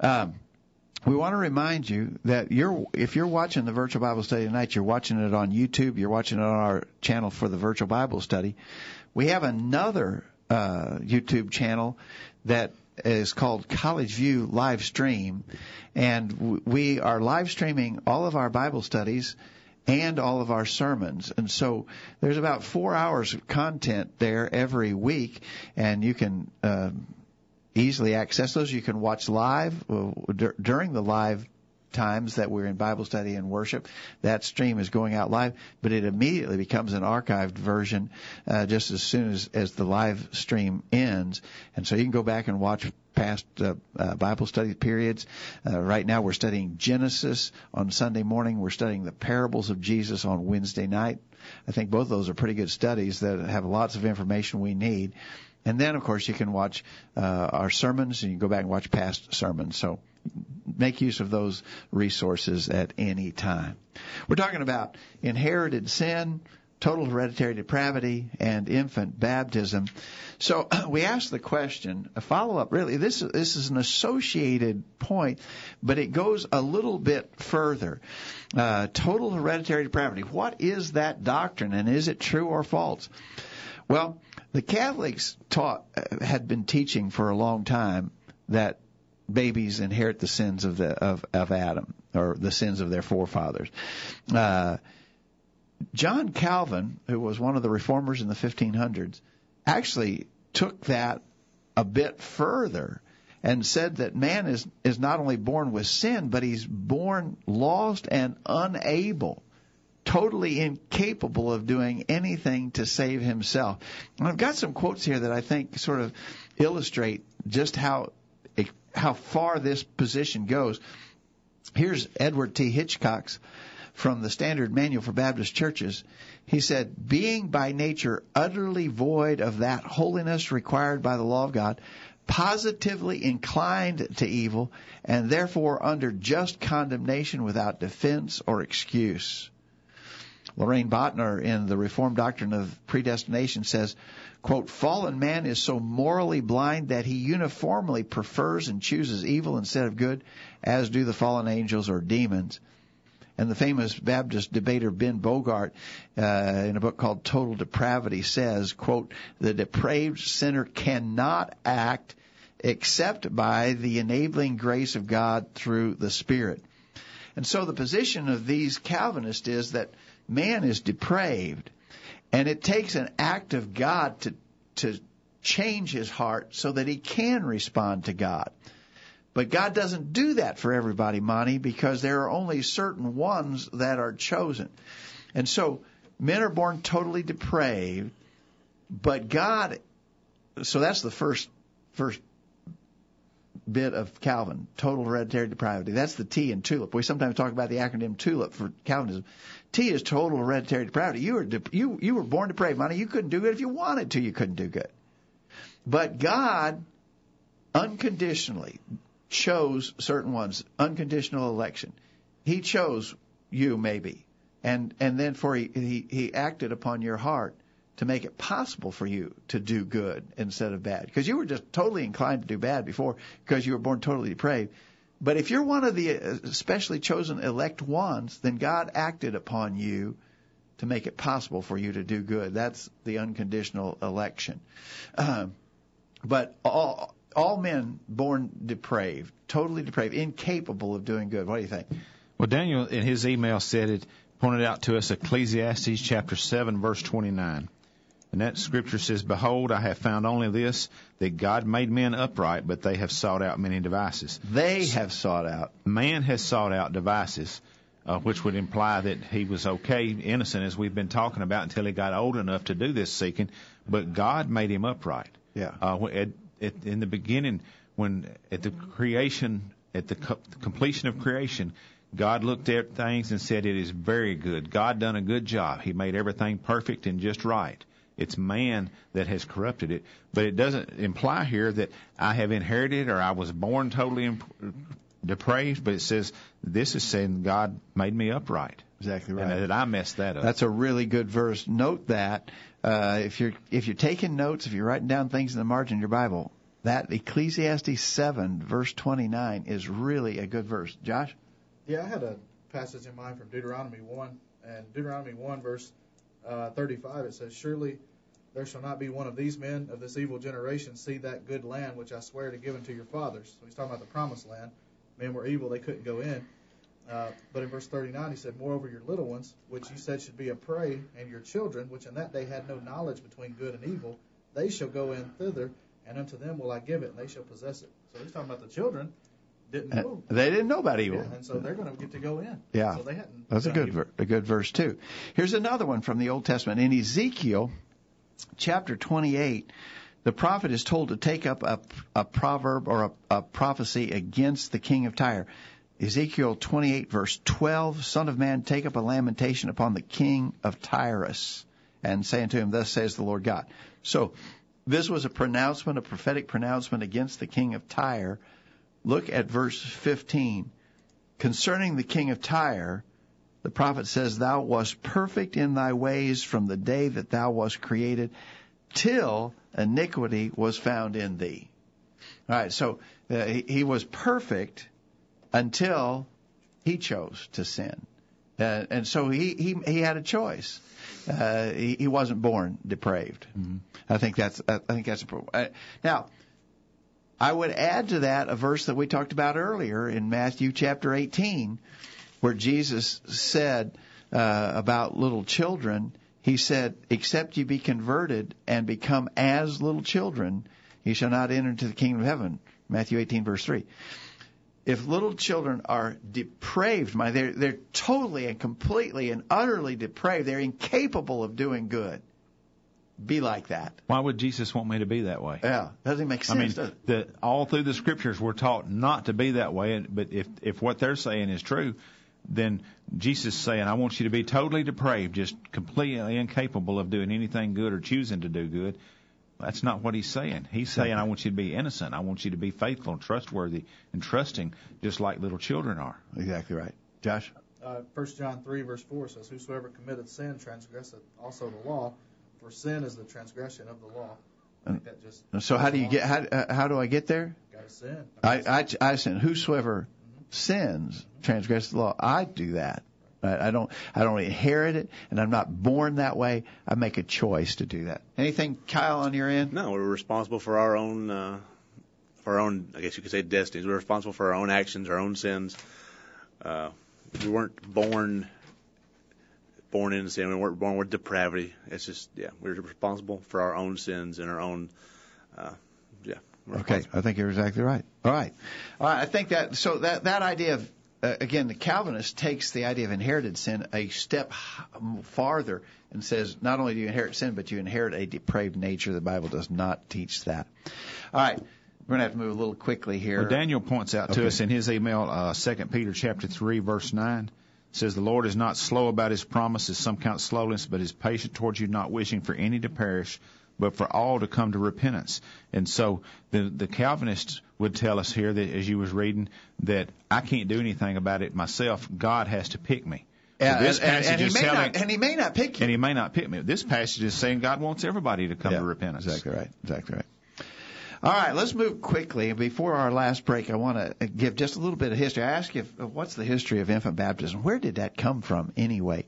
Um, we want to remind you that you're if you're watching the virtual Bible study tonight, you're watching it on YouTube, you're watching it on our channel for the virtual Bible study. We have another uh, YouTube channel that is called College View Live Stream, and we are live streaming all of our Bible studies and all of our sermons. And so there's about four hours of content there every week, and you can. Uh, easily access those. You can watch live uh, during the live times that we're in Bible study and worship. That stream is going out live, but it immediately becomes an archived version uh, just as soon as, as the live stream ends. And so you can go back and watch past uh, uh, Bible study periods. Uh, right now we're studying Genesis on Sunday morning. We're studying the parables of Jesus on Wednesday night. I think both of those are pretty good studies that have lots of information we need. And then, of course, you can watch uh, our sermons and you can go back and watch past sermons. So make use of those resources at any time. We're talking about inherited sin, total hereditary depravity, and infant baptism. So we ask the question, a follow up really, this, this is an associated point, but it goes a little bit further. Uh, total hereditary depravity. What is that doctrine and is it true or false? Well, the Catholics taught uh, had been teaching for a long time that babies inherit the sins of the of, of Adam or the sins of their forefathers. Uh, John Calvin, who was one of the reformers in the 1500s, actually took that a bit further and said that man is is not only born with sin, but he's born lost and unable totally incapable of doing anything to save himself. And I've got some quotes here that I think sort of illustrate just how how far this position goes. Here's Edward T. Hiscox from the Standard Manual for Baptist Churches. He said, being by nature utterly void of that holiness required by the law of God, positively inclined to evil, and therefore under just condemnation without defense or excuse. Loraine Boettner in the Reformed Doctrine of Predestination says, quote, fallen man is so morally blind that he uniformly prefers and chooses evil instead of good, as do the fallen angels or demons. And the famous Baptist debater Ben Bogard, uh, in a book called Total Depravity, says, quote, the depraved sinner cannot act except by the enabling grace of God through the Spirit. And so the position of these Calvinists is that man is depraved, and it takes an act of God to to change his heart so that he can respond to God. But God doesn't do that for everybody, Monty, because there are only certain ones that are chosen. And so men are born totally depraved, but God so that's the first first bit of Calvin, total hereditary depravity. That's the T in TULIP. We sometimes talk about the acronym TULIP for Calvinism. T is total hereditary depravity. You were de- you you were born depraved, Monty. You couldn't do good if you wanted to. You couldn't do good. But God unconditionally chose certain ones, unconditional election. He chose you maybe, and and then for he he, he acted upon your heart to make it possible for you to do good instead of bad. Because you were just totally inclined to do bad before because you were born totally depraved. But if you're one of the especially chosen elect ones, then God acted upon you to make it possible for you to do good. That's the unconditional election. Um, but all all men born depraved, totally depraved, incapable of doing good. What do you think? Well, Daniel in his email said it pointed out to us Ecclesiastes chapter seven verse twenty nine. And that scripture says, Behold, I have found only this, that God made men upright, but they have sought out many devices. They have sought out. Man has sought out devices, uh, which would imply that he was okay, innocent, as we've been talking about, until he got old enough to do this seeking. But God made him upright. Yeah. Uh, at, at, in the beginning, when at the creation, at the co- completion of creation, God looked at things and said, It is very good. God done a good job. He made everything perfect and just right. It's man that has corrupted it. But it doesn't imply here that I have inherited or I was born totally imp- depraved, but it says this is saying God made me upright. Exactly right. And that I messed that up. That's a really good verse. Note that uh, if you're if you're taking notes, if you're writing down things in the margin of your Bible, that Ecclesiastes seven verse twenty nine is really a good verse. Josh. Yeah, I had a passage in mind from Deuteronomy one, and Deuteronomy one verse uh, thirty five. It says, "Surely there shall not be one of these men of this evil generation see that good land which I swear to give unto your fathers. So he's talking about the promised land. Men were evil, they couldn't go in. Uh, but in verse 39, he said, Moreover, your little ones, which you said should be a prey, and your children, which in that day had no knowledge between good and evil, they shall go in thither, and unto them will I give it, and they shall possess it. So he's talking about the children didn't know. Uh, they didn't know about evil. Yeah, and so they're going to get to go in. Yeah. So they hadn't. That's a good ver- a good verse too. Here's another one from the Old Testament in Ezekiel chapter 28, the prophet is told to take up a, a proverb or a, a prophecy against the king of Tyre. Ezekiel 28 verse 12, Son of man, take up a lamentation upon the king of Tyrus and say unto him, Thus says the Lord God. So, this was a pronouncement, a prophetic pronouncement against the king of Tyre. Look at verse 15. Concerning the king of Tyre, the prophet says, Thou wast perfect in thy ways from the day that thou wast created, till iniquity was found in thee. All right, so uh, he, he, was perfect until he chose to sin. Uh, and so he, he, he had a choice. Uh, he, he wasn't born depraved. Mm-hmm. I think that's, I think that's, uh, now, I would add to that a verse that we talked about earlier in Matthew chapter 18, where Jesus said uh, about little children, he said, Except you be converted and become as little children, you shall not enter into the kingdom of heaven. Matthew 18, verse 3. If little children are depraved, my, they're, they're totally and completely and utterly depraved, they're incapable of doing good. Be like that. Why would Jesus want me to be that way? Yeah, doesn't make sense. I mean, the, all through the scriptures, we're taught not to be that way. But if if what they're saying is true, then Jesus is saying, I want you to be totally depraved, just completely incapable of doing anything good or choosing to do good. That's not what he's saying. He's saying, I want you to be innocent. I want you to be faithful and trustworthy and trusting, just like little children are. Exactly right. Josh? Uh, 1 John 3, verse 4 says, Whosoever committeth sin transgresseth also the law, for sin is the transgression of the law. I think that just So how do you get? How uh, how do I get there? got to sin. I I, I sin. Whosoever sins transgress the law. I do that. I don't I don't inherit it, and I'm not born that way. I make a choice to do that. Anything, Kyle, on your end? No, we're responsible for our own, uh, for our own, I guess you could say destinies. We're responsible for our own actions, our own sins. Uh, we weren't born, born in sin. We weren't born with depravity. It's just, yeah, we're responsible for our own sins and our own, uh, Okay. I think you're exactly right. All right, all right. I think that so that that idea of uh, again, the Calvinist takes the idea of inherited sin a step farther and says not only do you inherit sin, but you inherit a depraved nature. The Bible does not teach that. All right, we're gonna have to move a little quickly here. Well, Daniel points out to Okay. us in his email, uh, 2 Peter chapter 3, verse 9, says, The Lord is not slow about his promises, some count slowness, but is patient towards you, not wishing for any to perish, but for all to come to repentance. And so the, the Calvinists would tell us here that, as you was reading, that I can't do anything about it myself. God has to pick me. So and, this and- and passage he telling, not, and he may not pick you. and he may not pick me. This passage is saying God wants everybody to come Yeah, to repentance. Exactly right. Exactly right. All right, let's move quickly. Before our last break, I want to give just a little bit of history. I asked you, what's the history of infant baptism? Where did that come from, anyway?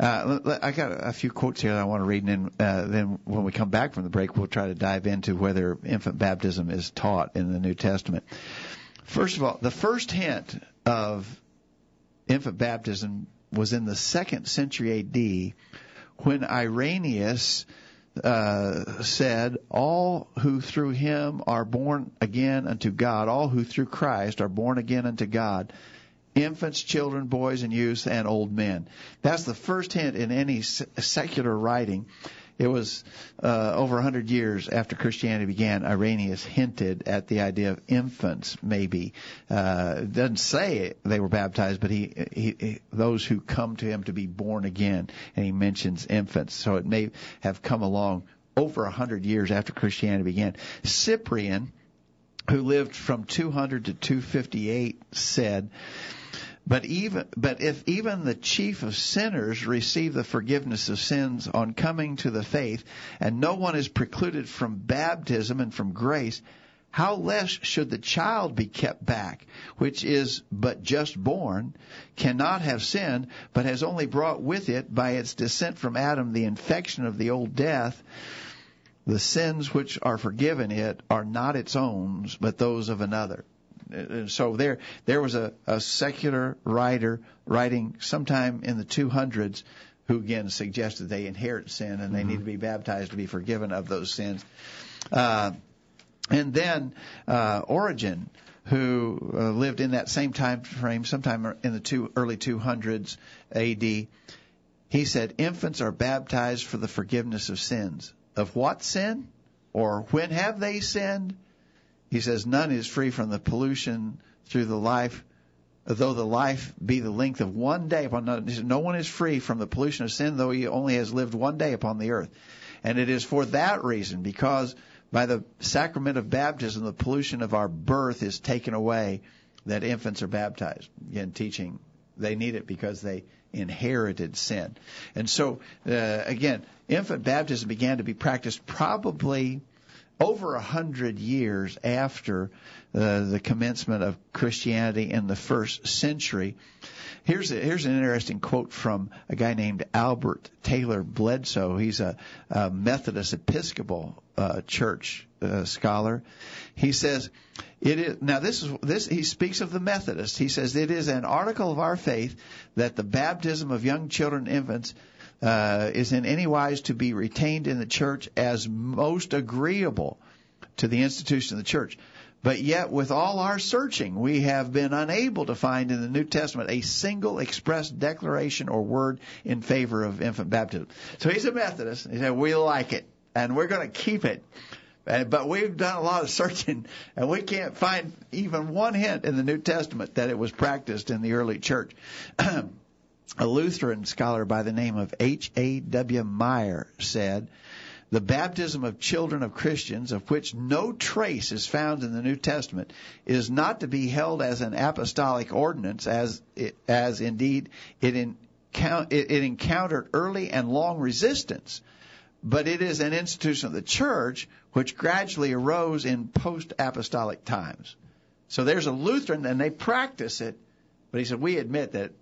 Uh, I got a few quotes here that I want to read, and then, uh, then when we come back from the break, we'll try to dive into whether infant baptism is taught in the New Testament. First of all, the first hint of infant baptism was in the second century AD when Irenaeus uh, said, All who through him are born again unto God, all who through Christ are born again unto God, infants, children, boys, and youths, and old men. That's the first hint in any secular writing. It was uh, over hundred years after Christianity began. Irenaeus hinted at the idea of infants, maybe. Uh, doesn't say they were baptized, but he, he, he those who come to him to be born again, and he mentions infants. So it may have come along over hundred years after Christianity began. Cyprian, who lived from 200 to 258, said. But even but if even the chief of sinners receive the forgiveness of sins on coming to the faith, and no one is precluded from baptism and from grace, how less should the child be kept back, which is but just born, cannot have sinned, but has only brought with it by its descent from Adam the infection of the old death, the sins which are forgiven it are not its own, but those of another. So there, there was a, a secular writer writing sometime in the 200s who again suggested they inherit sin and they need to be baptized to be forgiven of those sins. Uh, and then uh, Origen, who uh, lived in that same time frame, sometime in the two, early 200s A.D., he said, infants are baptized for the forgiveness of sins. Of what sin? Or when have they sinned? He says, none is free from the pollution through the life, though the life be the length of one day upon another. No one is free from the pollution of sin, though he only has lived one day upon the earth. And it is for that reason, because by the sacrament of baptism, the pollution of our birth is taken away, that infants are baptized. Again, teaching they need it because they inherited sin. And so, uh, again, infant baptism began to be practiced probably over a hundred years after uh, the commencement of Christianity in the first century. Here's a, here's an interesting quote from a guy named Albert Taylor Bledsoe. He's a, a Methodist Episcopal uh, church uh, scholar. He says, "It is now this is this." He speaks of the Methodists. He says it is an article of our faith that the baptism of young children and infants uh, is in any wise to be retained in the church as most agreeable to the institution of the church. But yet, with all our searching, we have been unable to find in the New Testament a single express declaration or word in favor of infant baptism. So he's a Methodist. He said, we like it, and we're going to keep it. But we've done a lot of searching, and we can't find even one hint in the New Testament that it was practiced in the early church. a Lutheran scholar by the name of H. A. W. Meyer said The baptism of children of Christians, of which no trace is found in the New Testament, is not to be held as an apostolic ordinance, as it, as indeed it, in, it, it encountered early and long resistance, but it is an institution of the church which gradually arose in post-apostolic times. So there's a Lutheran, and they practice it, but he said we admit that.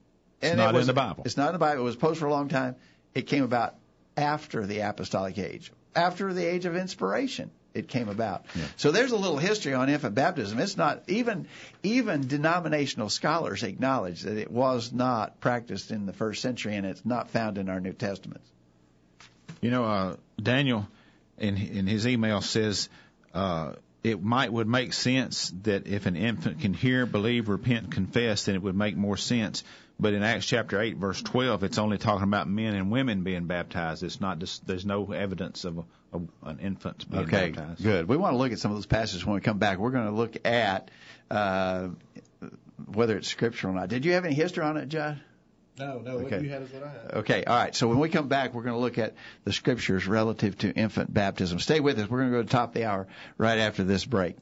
It's and not it was, in the Bible. It's not in the Bible. It was posed for a long time. It came about after the apostolic age, after the age of inspiration. It came about. Yeah. So there's a little history on infant baptism. It's not even even denominational scholars acknowledge that it was not practiced in the first century, and it's not found in our New Testaments. You know, uh, Daniel in in his email says uh, it might would make sense that if an infant can hear, believe, repent, confess, then it would make more sense. But in Acts chapter eight, verse twelve, it's only talking about men and women being baptized. It's not just there's no evidence of, a, of an infant being okay, baptized. good. We want to look at some of those passages when we come back. We're going to look at uh, whether it's scriptural or not. Did you have any history on it, John? No, no. What Okay. you had is what I had. Okay, all right. So when we come back, we're going to look at the scriptures relative to infant baptism. Stay with us. We're going to go to the top of the hour right after this break.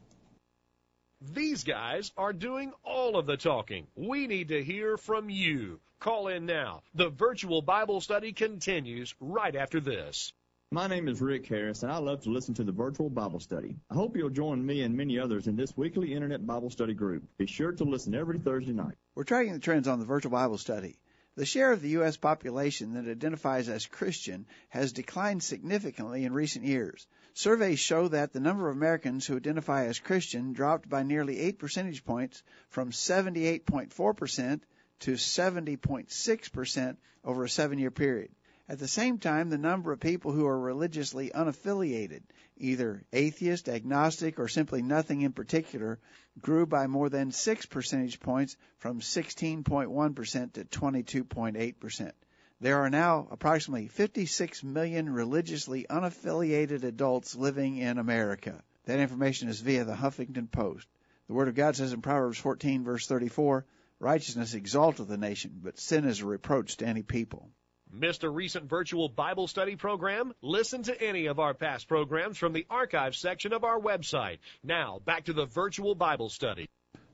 These guys are doing all of the talking. We need to hear from you. Call in now. The virtual Bible study continues right after this. My name is Rick Harris, and I love to listen to the virtual Bible study. I hope you'll join me and many others in this weekly Internet Bible study group. Be sure to listen every Thursday night. We're tracking the trends on the virtual Bible study. The share of the U.S. population that identifies as Christian has declined significantly in recent years. Surveys show that the number of Americans who identify as Christian dropped by nearly 8 percentage points from 78.4% to 70.6% over a seven year period. At the same time, the number of people who are religiously unaffiliated, either atheist, agnostic, or simply nothing in particular, grew by more than 6 percentage points from 16.1% to 22.8%. There are now approximately 56 million religiously unaffiliated adults living in America. That information is via the Huffington Post. The Word of God says in Proverbs 14, verse 34, Righteousness exalteth a nation, but sin is a reproach to any people. Missed a recent virtual Bible study program? Listen to any of our past programs from the archive section of our website. Now, back to the virtual Bible study.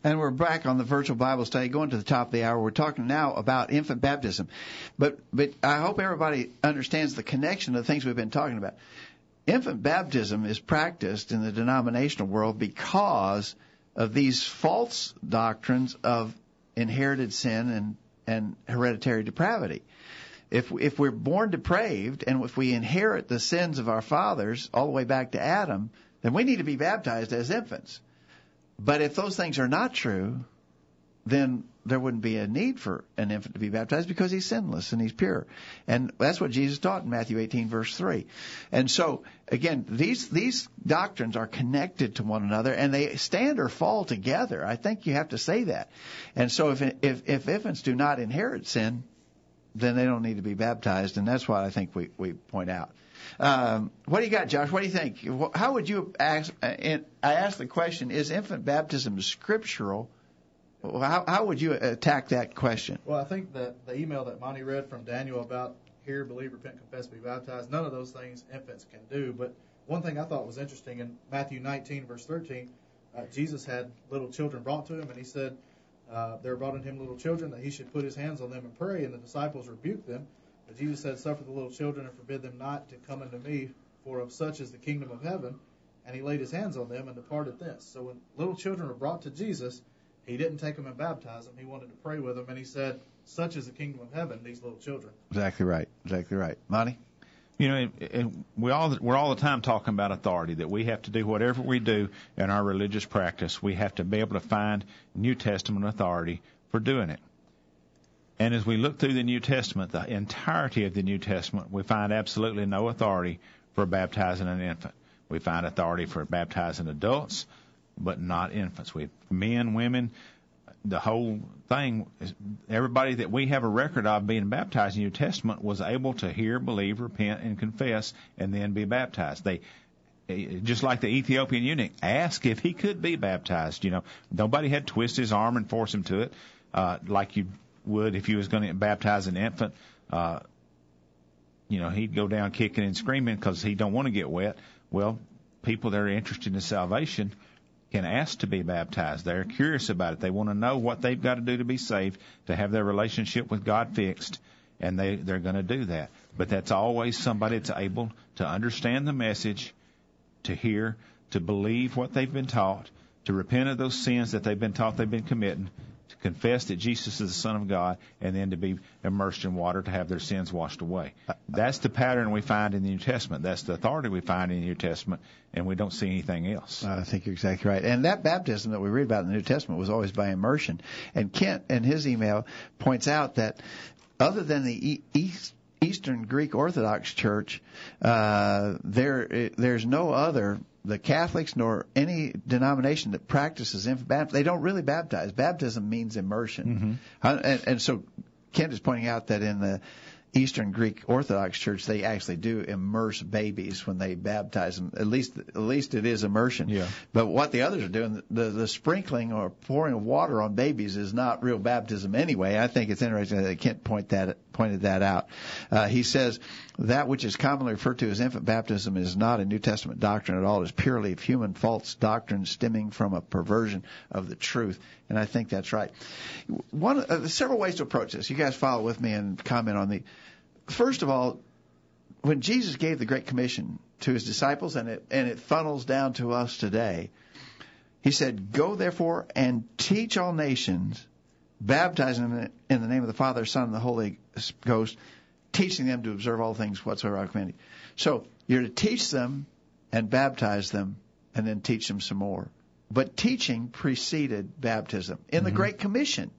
And we're back on the virtual Bible study, going to the top of the hour. We're talking now about infant baptism. But but I hope everybody understands the connection of the things we've been talking about. Infant baptism is practiced in the denominational world because of these false doctrines of inherited sin and, and hereditary depravity. If if we're born depraved and if we inherit the sins of our fathers all the way back to Adam, then we need to be baptized as infants. But if those things are not true, then there wouldn't be a need for an infant to be baptized because he's sinless and he's pure. And that's what Jesus taught in Matthew 18 verse 3. And so, again, these, these doctrines are connected to one another and they stand or fall together. I think you have to say that. And so if, if, if infants do not inherit sin, then they don't need to be baptized. And that's what I think we, we point out. Um, what do you got, Josh? What do you think? How would you ask? I asked the question: Is infant baptism scriptural? How, how would you attack that question? Well, I think that the email that Monty read from Daniel about hear, believe, repent, confess, be baptized, none of those things infants can do. But one thing I thought was interesting in Matthew 19, verse 13, uh, Jesus had little children brought to him, and he said, uh, There brought unto him little children, that he should put his hands on them and pray, and the disciples rebuked them. But Jesus said, Suffer the little children and forbid them not to come unto me, for of such is the kingdom of heaven. And he laid his hands on them and departed thence. So when little children were brought to Jesus, he didn't take them and baptize them. He wanted to pray with them, and he said, "Such is the kingdom of heaven." These little children. Exactly right. Exactly right. Monty. You know, we all we're all the time talking about authority that we have to do whatever we do in our religious practice. We have to be able to find New Testament authority for doing it. And as we look through the New Testament, the entirety of the New Testament, we find absolutely no authority for baptizing an infant. We find authority for baptizing adults, but not infants. We men, women, the whole thing. Everybody that we have a record of being baptized in the New Testament was able to hear, believe, repent, and confess, and then be baptized. They just like the Ethiopian eunuch, asked if he could be baptized. You know, nobody had to twist his arm and force him to it, uh, like you would if you was going to baptize an infant. Uh, you know, he'd go down kicking and screaming because he don't want to get wet. Well, people that are interested in salvation can ask to be baptized. They're curious about it. They want to know what they've got to do to be saved, to have their relationship with God fixed, and they they're going to do that. But that's always somebody that's able to understand the message, to hear, to believe what they've been taught, to repent of those sins that they've been taught they've been committing, confess that Jesus is the Son of God, and then to be immersed in water to have their sins washed away. That's the pattern we find in the New Testament. That's the authority we find in the New Testament, and we don't see anything else. I think you're exactly right. And that baptism that we read about in the New Testament was always by immersion. And Kent, in his email, points out that other than the East, Eastern Greek Orthodox Church, uh, there there's no other the Catholics nor any denomination that practices infant baptism. They don't really baptize. Baptism means immersion, mm-hmm. and, and so Kent is pointing out that in the Eastern Greek Orthodox Church, they actually do immerse babies when they baptize them. At least, at least it is immersion. Yeah. But what the others are doing, the the sprinkling or pouring of water on babies is not real baptism anyway. I think it's interesting that Kent point that pointed that out. Uh, he says that which is commonly referred to as infant baptism is not a New Testament doctrine at all. It is purely of human false doctrine stemming from a perversion of the truth. And I think that's right. One, uh, several ways to approach this. You guys follow with me and comment on the. First of all, when Jesus gave the Great Commission to his disciples, and it and it funnels down to us today, he said, "Go therefore and teach all nations, baptizing them in the name of the Father, Son, and the Holy Ghost, teaching them to observe all things whatsoever I command you." So you're to teach them and baptize them, and then teach them some more. But teaching preceded baptism. In mm-hmm. the Great Commission,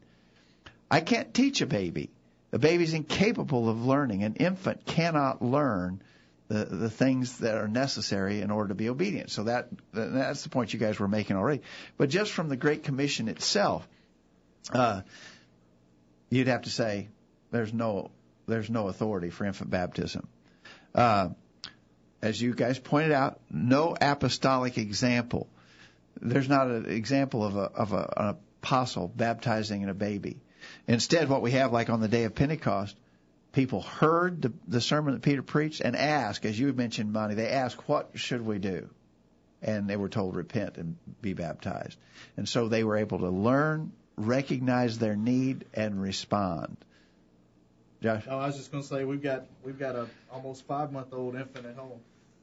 I can't teach a baby. A baby's incapable of learning. An infant cannot learn the, the things that are necessary in order to be obedient. So that that's the point you guys were making already. But just from the Great Commission itself, uh, you'd have to say there's no there's no authority for infant baptism. Uh, as you guys pointed out, no apostolic example there's not an example of a of a, an apostle baptizing a baby. Instead, what we have, like on the day of Pentecost, people heard the, the sermon that Peter preached and asked, as you mentioned, Monty, they asked, "What should we do?" And they were told, "Repent and be baptized." And so they were able to learn, recognize their need, and respond. Josh. Oh, I was just going to say we've got we've got a almost five month old infant at home.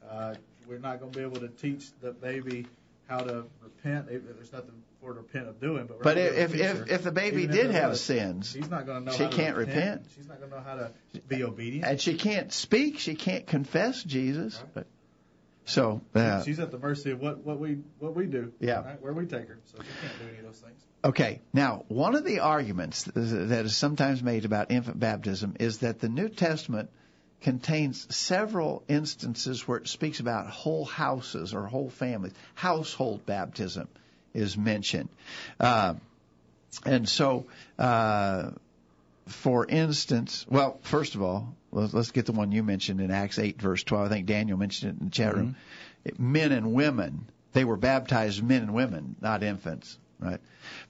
Uh, we're not going to be able to teach the baby how to repent. There's nothing for her to repent of doing. But, but if if, if the baby did have sins, she's not going to know. She can't repent. repent. She's not going to know how to be obedient. And she can't speak. She can't confess Jesus. Right. But, so uh, she's at the mercy of what, what we what we do. Yeah. Right? Where we take her, so she can't do any of those things. Okay. Now, one of the arguments that is sometimes made about infant baptism is that the New Testament contains several instances where it speaks about whole houses or whole families. Household baptism is mentioned. Uh, and so, uh, for instance, well, first of all, let's, let's, get the one you mentioned in Acts 8, verse 12. I think Daniel mentioned it in the chat room. Mm-hmm. Men and women, they were baptized men and women, not infants, right?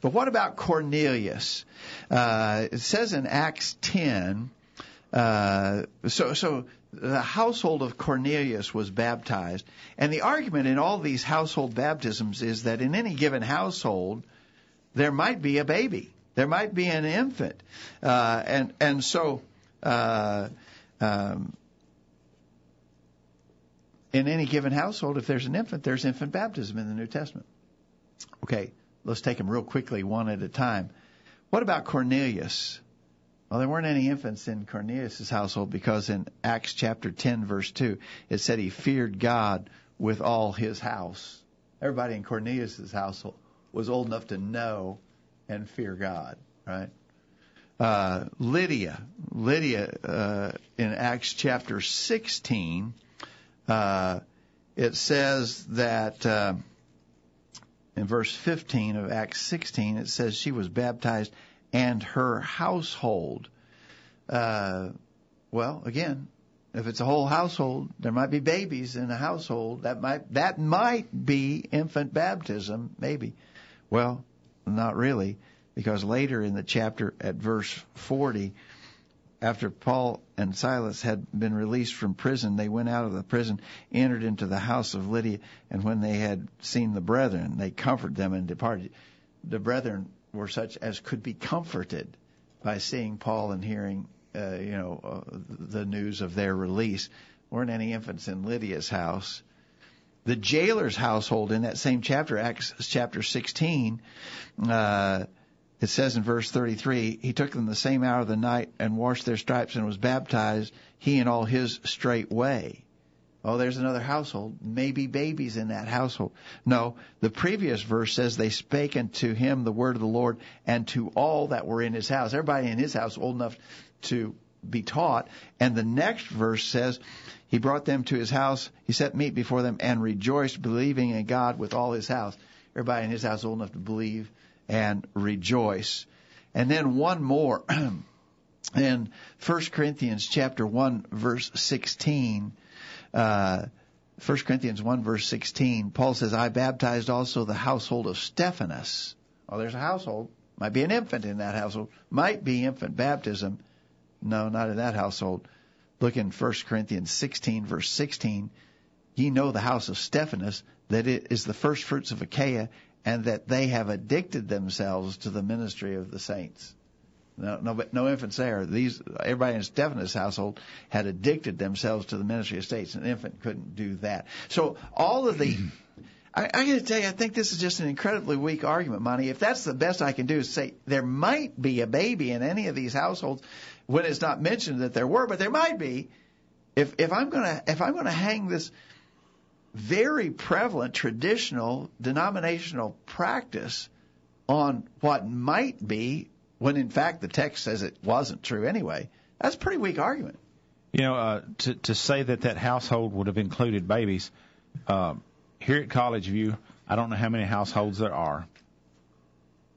But what about Cornelius? Uh, it says in Acts 10, uh, so, so the household of Cornelius was baptized, and the argument in all these household baptisms is that in any given household there might be a baby, there might be an infant, uh, and and so. Uh, um, in any given household, if there's an infant, there's infant baptism in the New Testament. Okay, let's take them real quickly, one at a time. What about Cornelius? Well, there weren't any infants in Cornelius' household because in Acts chapter 10, verse 2, it said he feared God with all his house. Everybody in Cornelius' household was old enough to know and fear God, right? Uh, Lydia, Lydia, uh, in Acts chapter 16, uh, it says that, uh, in verse 15 of Acts 16, it says she was baptized and her household. Uh, well, again, if it's a whole household, there might be babies in a household. That might that might be infant baptism, maybe. Well, not really, because later in the chapter at verse 40, after Paul and Silas had been released from prison, they went out of the prison, entered into the house of Lydia, and when they had seen the brethren, they comforted them and departed. The brethren were such as could be comforted by seeing Paul and hearing, uh, you know, uh, the news of their release. weren't any infants in Lydia's house. The jailer's household in that same chapter, Acts chapter 16, uh, it says in verse 33, he took them the same hour of the night and washed their stripes and was baptized, he and all his straightway. Oh, there's another household. Maybe babies in that household. No, the previous verse says they spake unto him the word of the Lord and to all that were in his house. Everybody in his house old enough to be taught. And the next verse says he brought them to his house. He set meat before them and rejoiced, believing in God with all his house. Everybody in his house old enough to believe and rejoice. And then one more in 1 Corinthians chapter 1 verse 16. Uh, 1 Corinthians 1 verse 16, Paul says, I baptized also the household of Stephanas. Well, there's a household. Might be an infant in that household. Might be infant baptism. No, not in that household. Look in 1 Corinthians 16 verse 16. Ye know the house of Stephanas, that it is the first fruits of Achaia, and that they have addicted themselves to the ministry of the saints. No, no, no infants there. These everybody in Stephanas' household had addicted themselves to the ministry of saints. An infant couldn't do that. So all of the, I, I got to tell you, I think this is just an incredibly weak argument, Monty. If that's the best I can do, is say there might be a baby in any of these households when it's not mentioned that there were, but there might be. If if I'm gonna if I'm gonna hang this very prevalent traditional denominational practice on what might be when in fact the text says it wasn't true anyway. That's a pretty weak argument. You know, uh, to to say that that household would have included babies. Uh, here at College View, I don't know how many households there are.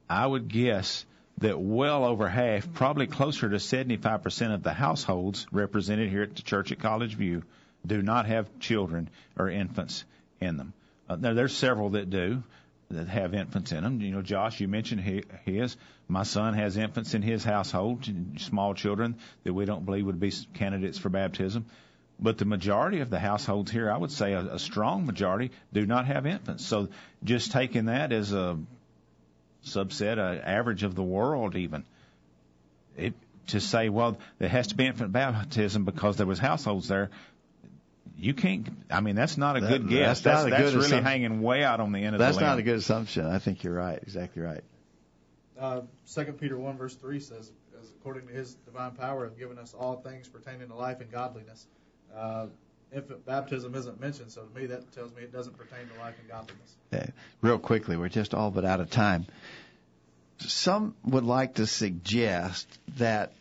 I would guess that well over half, probably closer to 75% of the households represented here at the church at College View do not have children or infants in them. Uh, now, there's several that do that have infants in them. You know, Josh, you mentioned his. My son has infants in his household, small children that we don't believe would be candidates for baptism. But the majority of the households here, I would say a, a strong majority, do not have infants. So just taking that as a subset, an average of the world, even, it, to say, well, there has to be infant baptism because there was households there, you can't. I mean, that's not a that, good guess. That's, that's, that's good really assumption. hanging way out on the end of that's the. That's not a good assumption. I think you're right. Exactly right. Uh, Second Peter one verse three says, "According to His divine power, have given us all things pertaining to life and godliness." Uh, infant baptism isn't mentioned, so to me that tells me it doesn't pertain to life and godliness. Okay. Real quickly, we're just all but out of time. Some would like to suggest that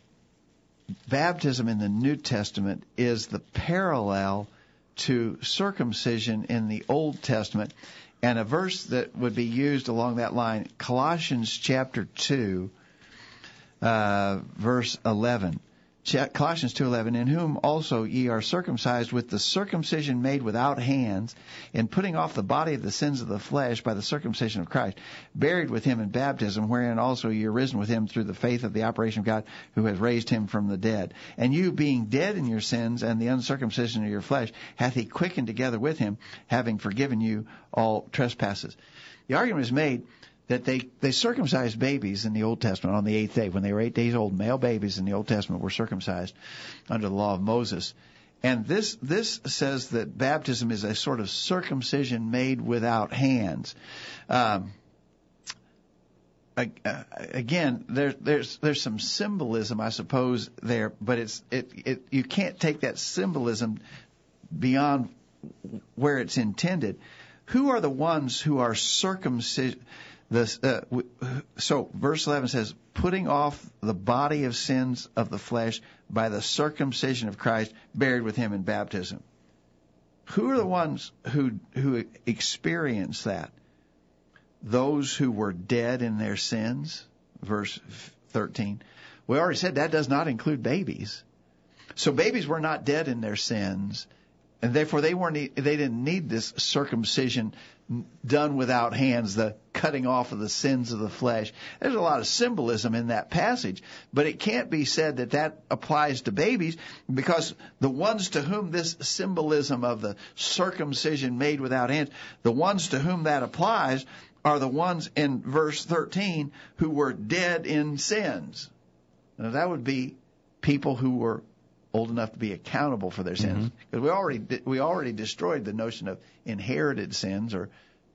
baptism in the New Testament is the parallel to circumcision in the Old Testament. And a verse that would be used along that line, Colossians chapter 2, uh, verse 11. Colossians 2:11 in whom also ye are circumcised with the circumcision made without hands in putting off the body of the sins of the flesh by the circumcision of Christ buried with him in baptism wherein also ye are risen with him through the faith of the operation of God who has raised him from the dead. And you being dead in your sins and the uncircumcision of your flesh hath he quickened together with him having forgiven you all trespasses. The argument is made that they, they circumcised babies in the Old Testament on the eighth day. When they were eight days old, male babies in the Old Testament were circumcised under the law of Moses. And this, this says that baptism is a sort of circumcision made without hands. Um, again, there, there's there's some symbolism, I suppose, there, but it's it, it you can't take that symbolism beyond where it's intended. Who are the ones who are circumcised? Uh, so verse 11 says, putting off the body of sins of the flesh by the circumcision of Christ, buried with him in baptism. Who are the ones who, who experience that? Those who were dead in their sins, verse 13. We already said that does not include babies. So babies were not dead in their sins and therefore they weren't they didn't need this circumcision done without hands, the cutting off of the sins of the flesh. There's a lot of symbolism in that passage, but it can't be said that that applies to babies because the ones to whom this symbolism of the circumcision made without hands, the ones to whom that applies are the ones in verse 13 who were dead in sins. Now that would be people who were old enough to be accountable for their sins because mm-hmm. we already we already destroyed the notion of inherited sins or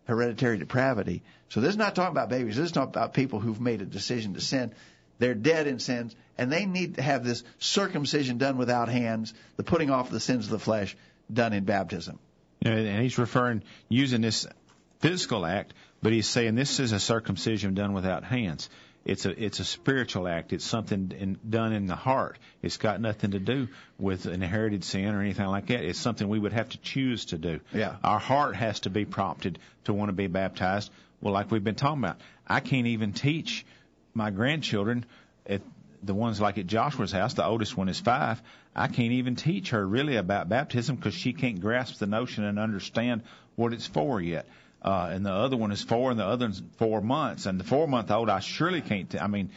hereditary depravity. So this is not talking about babies. This is not about people who've made a decision to sin. They're dead in sins, and they need to have this circumcision done without hands, the putting off the sins of the flesh done in baptism. And he's referring using this physical act, but he's saying this is a circumcision done without hands. It's a it's a spiritual act. It's something in, done in the heart. It's got nothing to do with inherited sin or anything like that. It's something we would have to choose to do. Yeah. Our heart has to be prompted to want to be baptized. Well, like we've been talking about, I can't even teach my grandchildren at the ones like at Joshua's house, the oldest one is five. I can't even teach her really about baptism because she can't grasp the notion and understand what it's for yet uh, and the other one is four, and the other one's four months. And the four month old, I surely can't. T- I mean,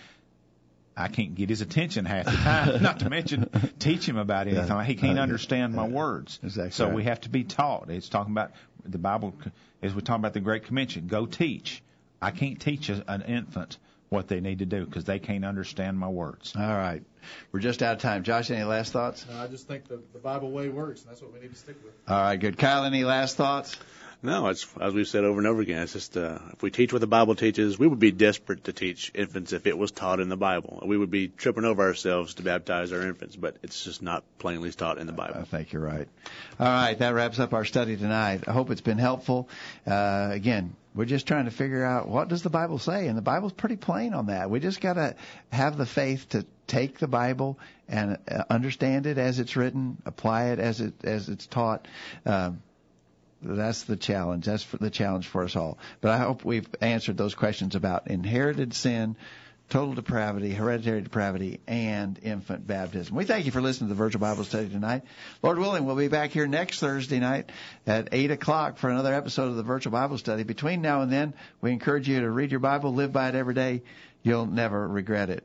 I can't get his attention half the time. not to mention teach him about anything. Yeah. He can't uh, understand my words. Exactly so right. we have to be taught. It's talking about the Bible as we talk about the Great Commission. Go teach. I can't teach a, an infant what they need to do because they can't understand my words. All right. We're just out of time. Josh, any last thoughts? No, I just think the, the Bible way works, and that's what we need to stick with. All right, good. Kyle, any last thoughts? No, it's as we've said over and over again. It's just uh, if we teach what the Bible teaches, we would be desperate to teach infants if it was taught in the Bible. We would be tripping over ourselves to baptize our infants, but it's just not plainly taught in the Bible. I think you're right. All right, that wraps up our study tonight. I hope it's been helpful. Uh, again, we're just trying to figure out what does the Bible say, and the Bible's pretty plain on that. We just got to have the faith to take the Bible and uh, understand it as it's written, apply it as it as it's taught. Um, that's the challenge. That's the challenge for us all. But I hope we've answered those questions about inherited sin, total depravity, hereditary depravity, and infant baptism. We thank you for listening to the Virtual Bible Study tonight. Lord willing, we'll be back here next Thursday night at 8 o'clock for another episode of the Virtual Bible Study. Between now and then, we encourage you to read your Bible, live by it every day. You'll never regret it.